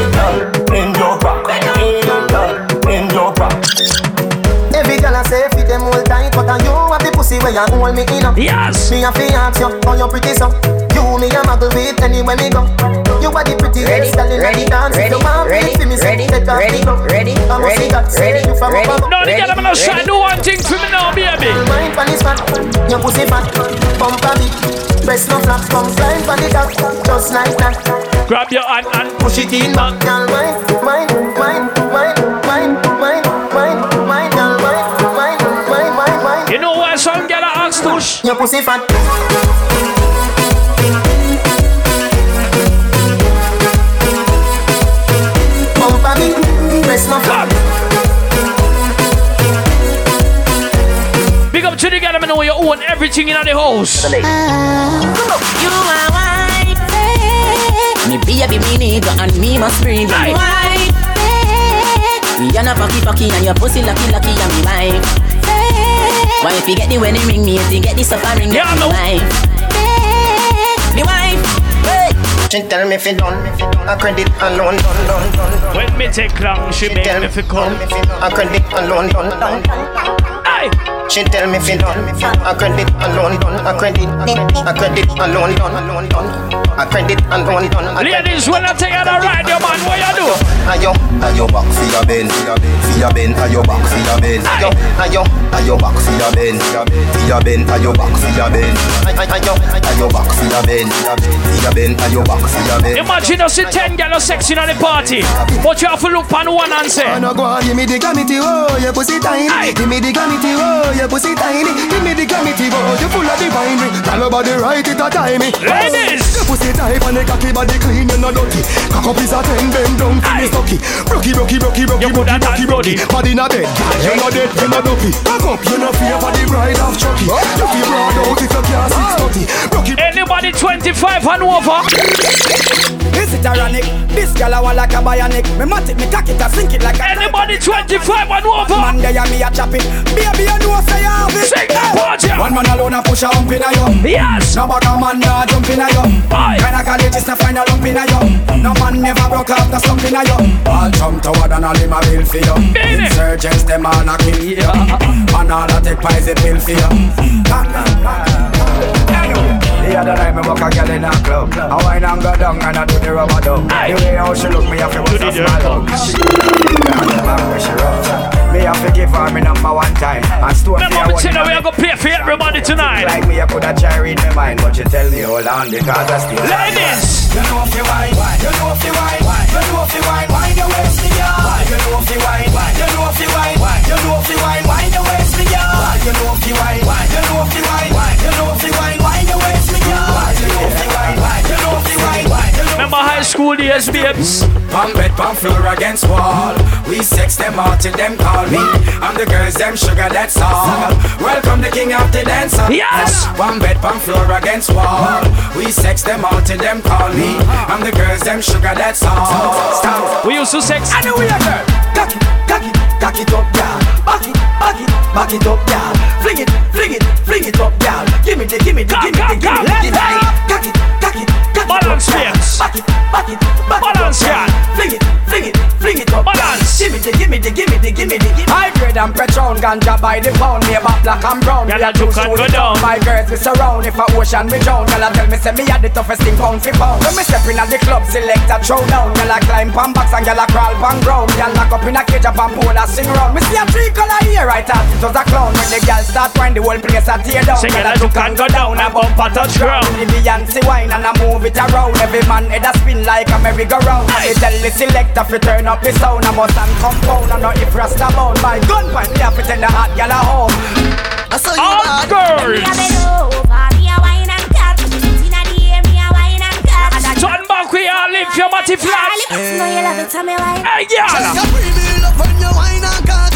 Speaker 29: have the pussy where you hold me in?
Speaker 3: Yes.
Speaker 29: Me a fi ask you, how you pretty so? You me a muggle with anywhere me go. You are the prettiest girl in the dance. If you want me, see me say take off the glove. I must see that say you from above.
Speaker 3: No, they get them no shot. Do one thing for me now, baby.
Speaker 29: Mind pan is fat, your pussy fat, bump a bit, breast no flap, come climb pan the top, just like that.
Speaker 3: Grab your hand and
Speaker 29: Push it in back, girl, wine, wine, wine,
Speaker 3: a ask tush?
Speaker 29: Your pussy fat. Bump a bit, breast no flap.
Speaker 3: Big up to the girl, I know you own everything in the house.
Speaker 5: You are white Me baby me nigga and me must breathe
Speaker 3: Aye.
Speaker 5: White Me and a pocky pocky and your pussy lucky lucky and me wife Why if you get the wedding ring me if you get the suffering
Speaker 3: Yeah,
Speaker 5: me
Speaker 3: no.
Speaker 5: wife Me wife hey.
Speaker 29: She tell me fi done, a credit alone done, done, done.
Speaker 3: When me take long, she make
Speaker 29: Tell
Speaker 3: me fi come.
Speaker 29: a credit alone done, done.
Speaker 3: Hey,
Speaker 29: She tell me fi done, a credit alone done, a credit, a credit alone done, alone done. A credit alone done.
Speaker 3: ladies, when I take out a ride, your man, what you do?
Speaker 29: Ayo,
Speaker 31: Ayo back for your bend, for your bend, ayo back for your bend,
Speaker 29: ayo, ayo,
Speaker 31: ayo back for your bend, for your bend, ayo back for your bend,
Speaker 29: ayo, ayo,
Speaker 31: ayo back for your bend, for your bend, ayo back for your bend.
Speaker 3: Imagine us see 10 girls sexy in the party, but you have to look on one and say,
Speaker 10: Oh no go on, give me the gravity, oh, your pussy tiny.
Speaker 3: Aye.
Speaker 10: Give me the gravity, oh, your pussy tiny. Give me the gravity, oh, you full of divine. Tell about the right, it a time. Eh.
Speaker 3: Ladies!
Speaker 10: Your pussy tight and the cocky body clean, you no dirty. Cock up is a ten, bend down, feel
Speaker 3: Aye.
Speaker 10: me stucky. Brocky, brocky, brocky, brocky,
Speaker 3: You coulda
Speaker 10: brocky,
Speaker 3: done
Speaker 10: brocky, brocky. Body in a bed, you no dead, you no dopey. Cock up, you no fear for the bride of Chucky. You feel broad out if you can't six thirty. Brocky,
Speaker 3: Anybody 25 and over?
Speaker 32: This it ironic. This girl I want like a bionic. Me mat it, me cock it, I sink it like a
Speaker 3: Anybody 25 and over?
Speaker 32: man there me a chop it. Baby you know say you have it.
Speaker 3: Sing that part, yeah.
Speaker 32: One man alone a push a hump in a yum.
Speaker 3: Yes.
Speaker 32: No bag a man nah jump in a yum.
Speaker 3: Aye.
Speaker 32: Kinda college is to find a lump in a yum. No man never broke out the slump in a yum. All jump toward and all him a bill for.
Speaker 3: Mean.
Speaker 32: Insurgents them all a kill you. And all a take poison pill for you. The other night me walk a girl in a club. I wine and go down and I do the rubber dub. The way how she look me have to bust a smile up. She where she rough Me have to give her me number one time. And store
Speaker 3: me you
Speaker 32: one
Speaker 3: we are to pay for everybody tonight.
Speaker 32: Like me I coulda try read my mind But you tell me hold on because I still
Speaker 3: Ladies!
Speaker 32: You know if you wine You know if you wine You know if you wine Wine your waist me girl. You know if you wine You know if you wine You know if you wine Wine your waist me girl. You know if you wine You know if you wine You know if you
Speaker 3: school days, babes.
Speaker 32: Pam bed, pam floor against wall. We sex them all till them call me. I'm the girls, them sugar, that's all. Welcome the king of the dancer.
Speaker 3: Yes.
Speaker 32: Pam bed, pam floor against wall. We sex them all till them call me. I'm the girls, them sugar, that's all. Stop.
Speaker 3: We used to sex.
Speaker 32: I know we are girl. Cock it, cock it, cock it up, girl. Back it, back it, back it up, girl. Fling it, fling it, fling it up, girl. Give me the, give me the, give me the, give me the. Cock it, cock it, it
Speaker 3: Balance,
Speaker 32: girl. Back it, back it, back it
Speaker 3: Balance,
Speaker 32: girl.
Speaker 3: girl.
Speaker 32: Fling it, fling it, fling it up,
Speaker 3: Balance.
Speaker 32: Give me the, give me the, give me the, give me the. High grade and Patron, ganja by the pound. Me about black and brown.
Speaker 3: Girl,
Speaker 32: juice
Speaker 3: took and go down.
Speaker 32: My girls me surround. If a ocean me drown, girl tell me say me a the toughest thing pound for pound. When me step in at the club, select a throw down. Girl climb pan box and girl crawl pan ground. Girl lock up in a cage up and pole sing round. Me see a three color here right out. It was a clown when the girl start whine, the whole place a tear down.
Speaker 3: It
Speaker 32: Girl
Speaker 3: you can go down and bump a touch ground.
Speaker 32: The Beyonce wine and I move it around. Every man head a spin like a merry-go-round. I tell the selector fi turn up the sound. I must and compound. I know if Rasta bound. My gun point me have to tell the hot girl a home. I saw you
Speaker 3: All
Speaker 32: bad.
Speaker 3: girls. Turn back we all live your matty flat. Hey, girl.
Speaker 15: when you wine and cut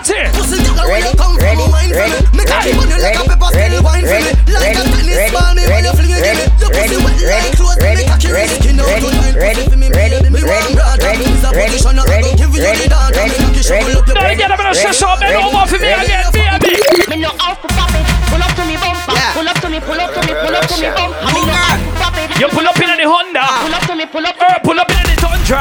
Speaker 3: Party.
Speaker 15: Pussy nigga when
Speaker 33: Ready,
Speaker 15: you come
Speaker 33: ready,
Speaker 15: from wine for
Speaker 33: ready,
Speaker 15: me. Me cocky
Speaker 33: ready,
Speaker 15: when you like a
Speaker 33: ready,
Speaker 15: pepper
Speaker 33: ready,
Speaker 15: still wine for
Speaker 33: ready,
Speaker 15: me. Like a
Speaker 33: ready,
Speaker 15: tennis
Speaker 33: ready,
Speaker 15: ball me when
Speaker 33: ready,
Speaker 15: you fling it.
Speaker 33: ready,
Speaker 15: Your pussy
Speaker 33: ready,
Speaker 15: wet
Speaker 33: ready,
Speaker 15: like clothes. Me
Speaker 33: ready,
Speaker 15: cocky
Speaker 33: ready,
Speaker 15: skin out
Speaker 33: ready,
Speaker 15: to nine.
Speaker 33: ready,
Speaker 15: Pussy for me
Speaker 33: ready,
Speaker 15: baby. Me
Speaker 33: ready,
Speaker 15: want brother.
Speaker 33: ready,
Speaker 15: Is a
Speaker 33: ready,
Speaker 15: position I
Speaker 33: ready,
Speaker 15: go give you
Speaker 33: ready,
Speaker 15: the dance. Me
Speaker 33: ready,
Speaker 15: cocky
Speaker 33: ready,
Speaker 15: shovel up your
Speaker 3: Now you get up in a session, bend over for me again, baby.
Speaker 34: Me no out for pop it. Pull up to me bumper. Pull up to me, pull up to me, pull up to me bumper. Me no
Speaker 3: You pull up in the Honda.
Speaker 34: Pull up to me, pull up.
Speaker 3: Or pull up in the Tundra.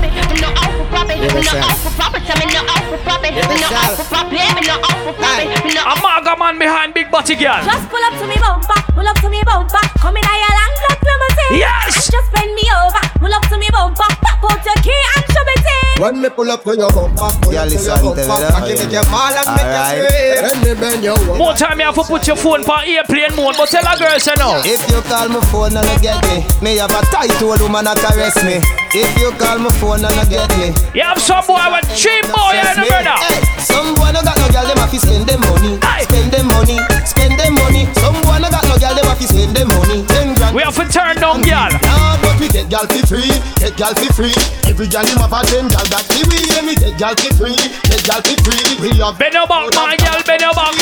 Speaker 34: Me no out for it. No out for it. No out for pop it. Me no out for it. No out for it. No out for. Me
Speaker 3: A man behind big body girl.
Speaker 35: Just pull up to me bumper, pull up to me bumper. Come in your long black limousine.
Speaker 3: Yes.
Speaker 35: Just bend me over, pull up to me bumper. Pop out your key and shove it.
Speaker 15: When me pull up to your bumper, pull
Speaker 10: Yeah,
Speaker 15: up to
Speaker 10: listen
Speaker 15: your
Speaker 10: to
Speaker 15: bumper,
Speaker 10: that.
Speaker 15: I give it your all and make
Speaker 10: Alright.
Speaker 15: you scream. When me bend your over.
Speaker 3: More time you have to put your phone for airplane mode, but tell a girl say no.
Speaker 10: If you call my phone and I get me, me have a tight old woman that caress me. If you call my phone and I get me,
Speaker 3: You have some boy with cheap boy
Speaker 10: Yes,
Speaker 3: and a
Speaker 10: me.
Speaker 3: brother.
Speaker 10: Hey, some boy no got no girl, them have to spend them money. Spend them money, spend them money. Some boy no got no girl, them have to spend them money. Ten grand.
Speaker 3: We have to turn down girl.
Speaker 15: Nah, but we get gal for free, get gal for free. Every gal him have a ten gal that we we me get gal for free, get gal for free. We love
Speaker 3: Bend your back, my girl, bend your back.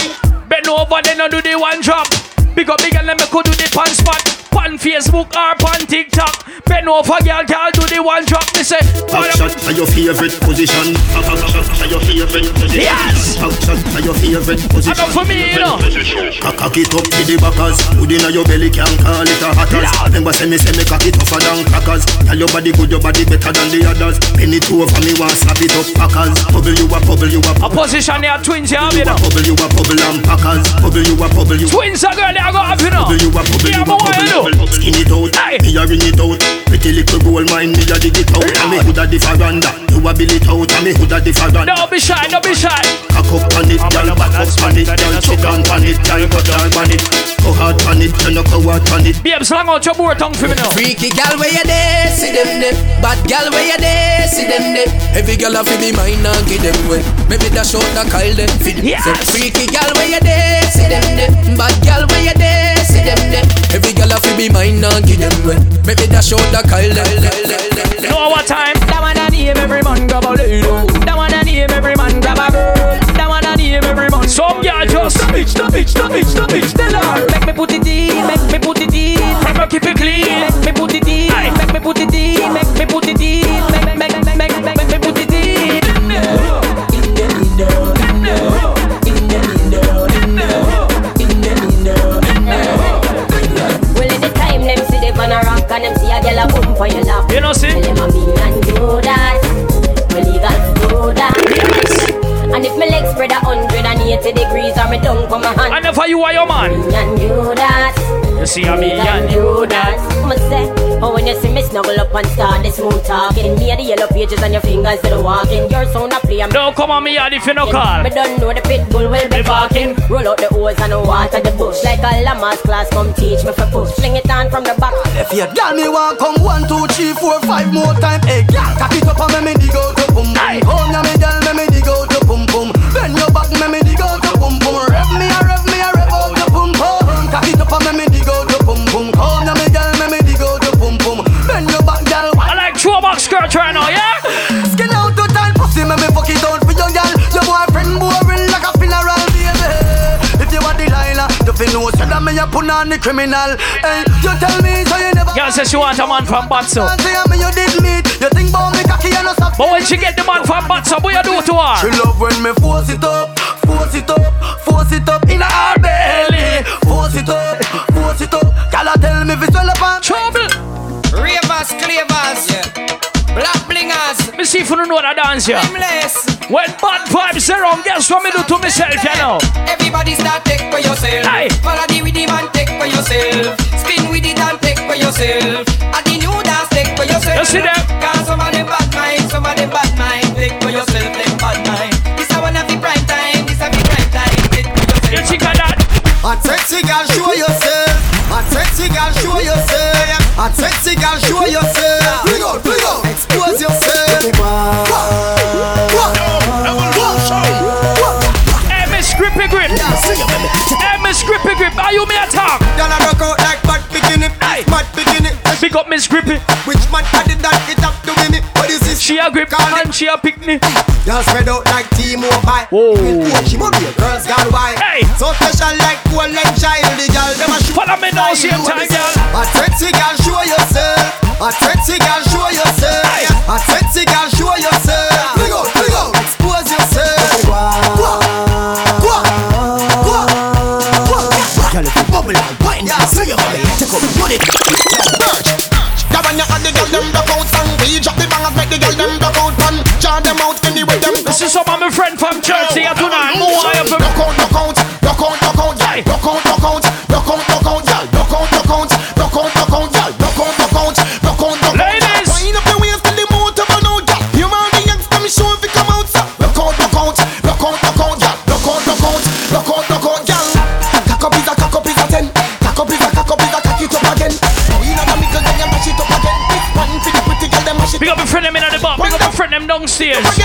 Speaker 3: Bend over, then I do the one drop. Big up, big girl, let me could do the pan spot. Pan Facebook or pan TikTok. Bend over, girl, girl, do the one drop. Me say,
Speaker 36: Back shot are your favorite position. Back shot are your favorite position.
Speaker 3: Yes.
Speaker 36: Back shot are your favorite position.
Speaker 3: Enough for me, you know.
Speaker 36: Cock it up to the backers. Hood inna your belly can call it a hatters. Remember say me say me cock it tougher than crackers. Tell your body good, your body better than the others. Penny it over me, want slap it up packers. Bubble you a bubble you a
Speaker 3: A position there, twins, you have, you know.
Speaker 36: bubble you a bubble and packers. Bubble you a bubble you.
Speaker 3: Twins are girl, they are to have, you know.
Speaker 36: Bubble you a bubble you a
Speaker 3: but what you
Speaker 36: bubble? Bubble. Skin it out, me a ring it out. Pretty little gold mine, me a dig it out. And me hood a the faranda. You a bill it out, and me hood a the faranda.
Speaker 3: Don't be shy, don't be shy.
Speaker 36: Cock up on it, girl, back up on it, girl, chuck on on it, girl, go down on it. Go hard on it, you know go hard on it.
Speaker 3: Babes, long out your board tongue for me now.
Speaker 37: Freaky gal where you there, see them there. Bad gal where you there, see them there. Every gal a fi be mine and give them way. Maybe that short that Kyle them fi them.
Speaker 3: Yes.
Speaker 37: So freaky gal where you there, see them there. Bad gal where you there, see them there. Every gal a fi be mine and give them way. Maybe that short that Kyle them.
Speaker 3: You know what time?
Speaker 37: That one I name every man grab a lady. That one I name every man grab a girl. That one I name every man.
Speaker 3: Some girl just
Speaker 37: The bitch, the bitch, the bitch, the bitch. Tell her, make me put it in, make me put it in.
Speaker 3: I'ma keep it clean.
Speaker 37: Make me put it in, make me put it in, make me put it in, make make make make make make me put it in.
Speaker 35: Well, in the time them see the van a rock and them see a girl a boom for your lap.
Speaker 3: You know, see?
Speaker 35: Tell them a me and do that. We legal to do that. And if my legs spread a hundred and eighty degrees or me tongue come my hand.
Speaker 3: And if I you are your man.
Speaker 35: Me and do that.
Speaker 3: You see how me
Speaker 35: oh when you see me snuggle up and start the smooth talking, me and the yellow pages on your fingers to the walking. Your sound a play.
Speaker 3: Don't come on me yard if you no call.
Speaker 35: Me don't know the pit bull will be barking. Roll out the hose and water the bush. Like a llama's class, come teach me for push. Fling it on from the back.
Speaker 15: If you gal me want come one, two, three, four, five more time. Hey, gal, cock it up and me me dig out the boom boom. Come now me gal, me me dig out the
Speaker 3: skirt right now, yeah?
Speaker 10: Skin out to time, pussy, me me fuck it out for your girl. Your boyfriend boring like a funeral, baby. If you want the Delilah, you feel no say that me you put on the criminal. Hey, you tell me so you never.
Speaker 3: Girl says she want a man from Batso.
Speaker 10: Say me you did meet. You think about me cocky and no soft.
Speaker 3: But when she get the man from Batso, what you do to her?
Speaker 10: She love when me force it up, force it up, force it up in her belly. Force it up, force it up. Girl, tell me if it's all about
Speaker 3: trouble.
Speaker 38: Ravers, clavers, yeah. Black blingers.
Speaker 3: Me see if you know that dance, yeah. When bad vibes around, guess what me do to myself, you know?
Speaker 38: Everybody start take for yourself.
Speaker 3: Hey.
Speaker 38: Follow the rhythm and take for yourself. Spin with it and take for yourself. At the new dance, take for yourself.
Speaker 3: You see them?
Speaker 38: Cause some of them bad mind, some of them bad mind. Take for yourself, them bad mind. This a one of the prime time, this a the prime time. Take for yourself.
Speaker 3: You think of that?
Speaker 10: A sexy girl, show yourself. A sexy girl, show yourself. A sexy girl, show yourself. Bring out, bring out. Expose yourself.
Speaker 3: Pick up Miss Grippy.
Speaker 10: Which man added that it up to me? What is this?
Speaker 3: She a grip Call and she a pick me.
Speaker 10: Y'all spread out like T-Mobile.
Speaker 3: Whoa.
Speaker 10: She must be a girl's gone wild.
Speaker 3: Hey.
Speaker 10: So special like cool and child. The girl them a shoot.
Speaker 3: Follow me now, same time, girl.
Speaker 10: A sexy girl, show yourself. A sexy girl,
Speaker 3: friend
Speaker 12: them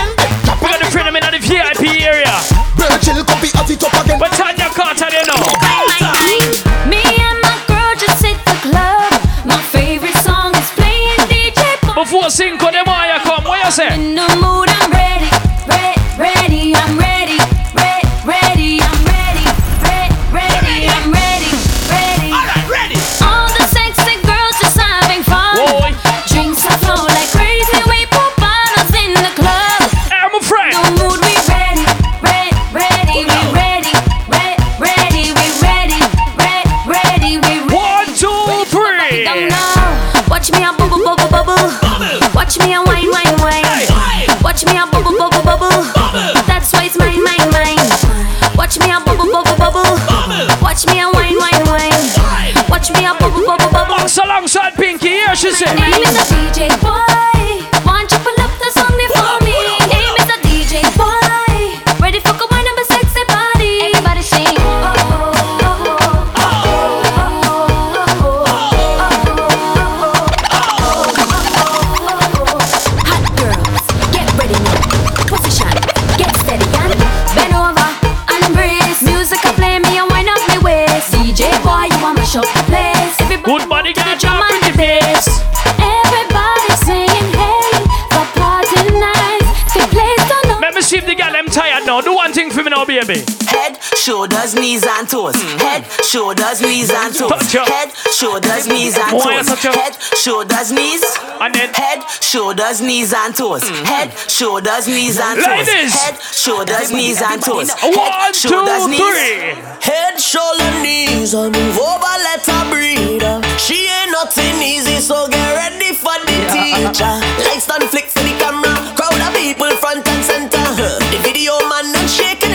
Speaker 3: one thing for me now, baby.
Speaker 39: Head, shoulders, knees and toes. Hmm. Head, shoulders, knees and toes.
Speaker 3: Touch up.
Speaker 39: Head, shoulders, knees and
Speaker 3: Why you
Speaker 39: toes.
Speaker 3: touch up?
Speaker 39: Head, shoulders, knees.
Speaker 3: And then
Speaker 39: Head, shoulders, knees and toes. Hmm. Head, shoulders, knees and toes.
Speaker 3: Ladies.
Speaker 39: Head, shoulders, knees and toes.
Speaker 3: one,
Speaker 39: Head, shoulders, knees.
Speaker 3: three.
Speaker 25: Head, shoulder, knees, and move over, let her breathe. She ain't nothing easy, so get ready for the teacher. Lights done flick for the camera, crowd of people front and center. The video man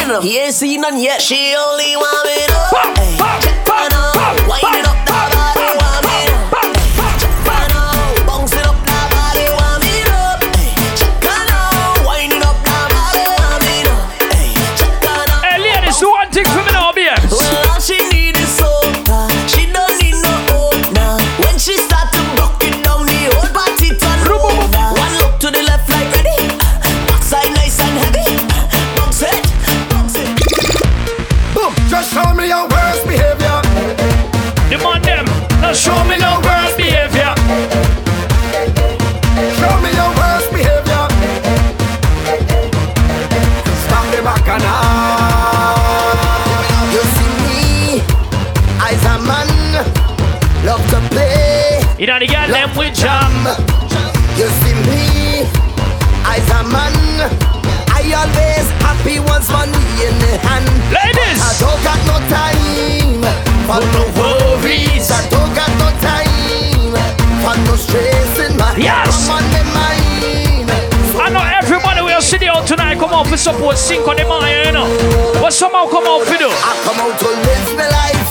Speaker 25: not shaking enough, he ain't seen none yet. She only want me up, hey, check on up, wind it up, fanno worries Sa toga no time Fanno stress in
Speaker 10: my Yes! I know everybody will tonight.
Speaker 3: Come out for support sink on the mind you know. But somehow come out for do?
Speaker 10: I come out to live my life.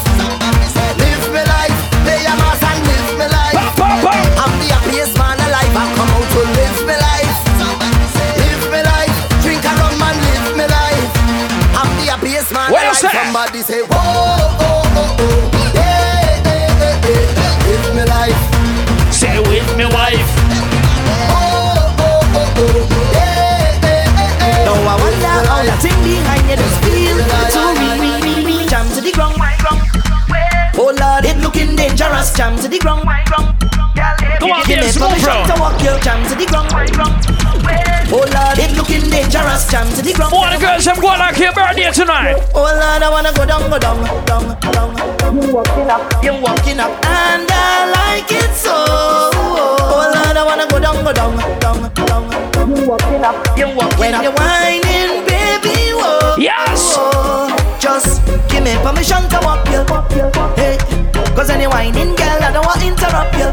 Speaker 10: Live my life. Play a mass and live my life. Pop, pop, pop. I'm the happiest man alive. I come out to live my life. Live my life. Drink a rum and live my life. I'm the happiest man
Speaker 3: Where
Speaker 10: alive. Somebody say whoa oh, oh.
Speaker 8: Dangerous, jam to the ground.
Speaker 3: Go on,
Speaker 8: Give me permission to walk you, jam to the ground. Oh Lord, it looking dangerous, jam to the ground.
Speaker 3: All the girls, I'm going like your birthday tonight.
Speaker 8: Oh Lord, I wanna go down, go down, down, down. You walking up, you walking up, and I like it so. Oh Lord, I wanna go down, go down, down, down. You walking up, you walking when up. When you're whining, baby, whoa.
Speaker 3: Yes.
Speaker 8: Oh, just give me permission to walk you. Hey, cause when you're whining, girl, I don't want to interrupt you.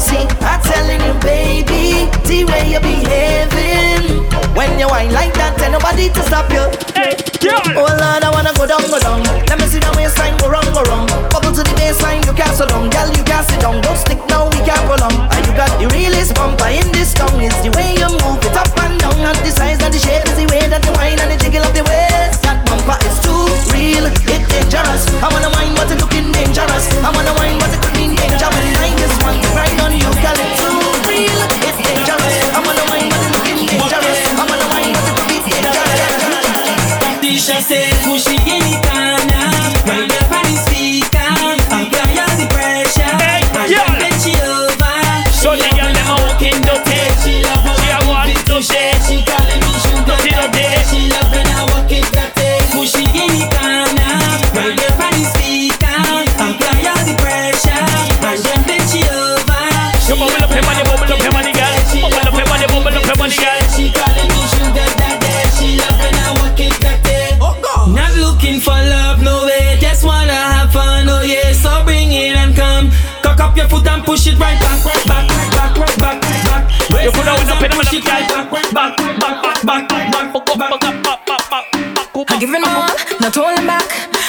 Speaker 8: See, I'm telling you, baby, the way you're behaving. When you whine like that, tell nobody to stop you.
Speaker 3: Hey, girl.
Speaker 8: Oh Lord, I wanna go down, go down. Let me see the waistline go wrong, go wrong. Bubble to the baseline, you can't sit down, girl, you can't sit down. Don't stick now, we can't go long. And you got the realest bumper in this town. Is the way you move it up and down, not the size, not the shape, is the way that you whine and the jiggle of the waist. That bumper is too real, it's dangerous. I wanna whine, but it's looking dangerous. I wanna whine, but it could mean danger. When I just want to ride on you, girl, it's too real,
Speaker 19: not holding back.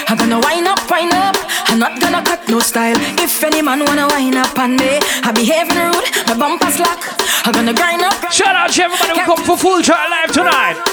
Speaker 19: I'm gonna wind up, wind up. I'm not gonna cut no style. If any man wanna wind up on me, I behaving rude, my bumper slack. I'm gonna grind up.
Speaker 3: Shout out to everybody who come for full try live tonight.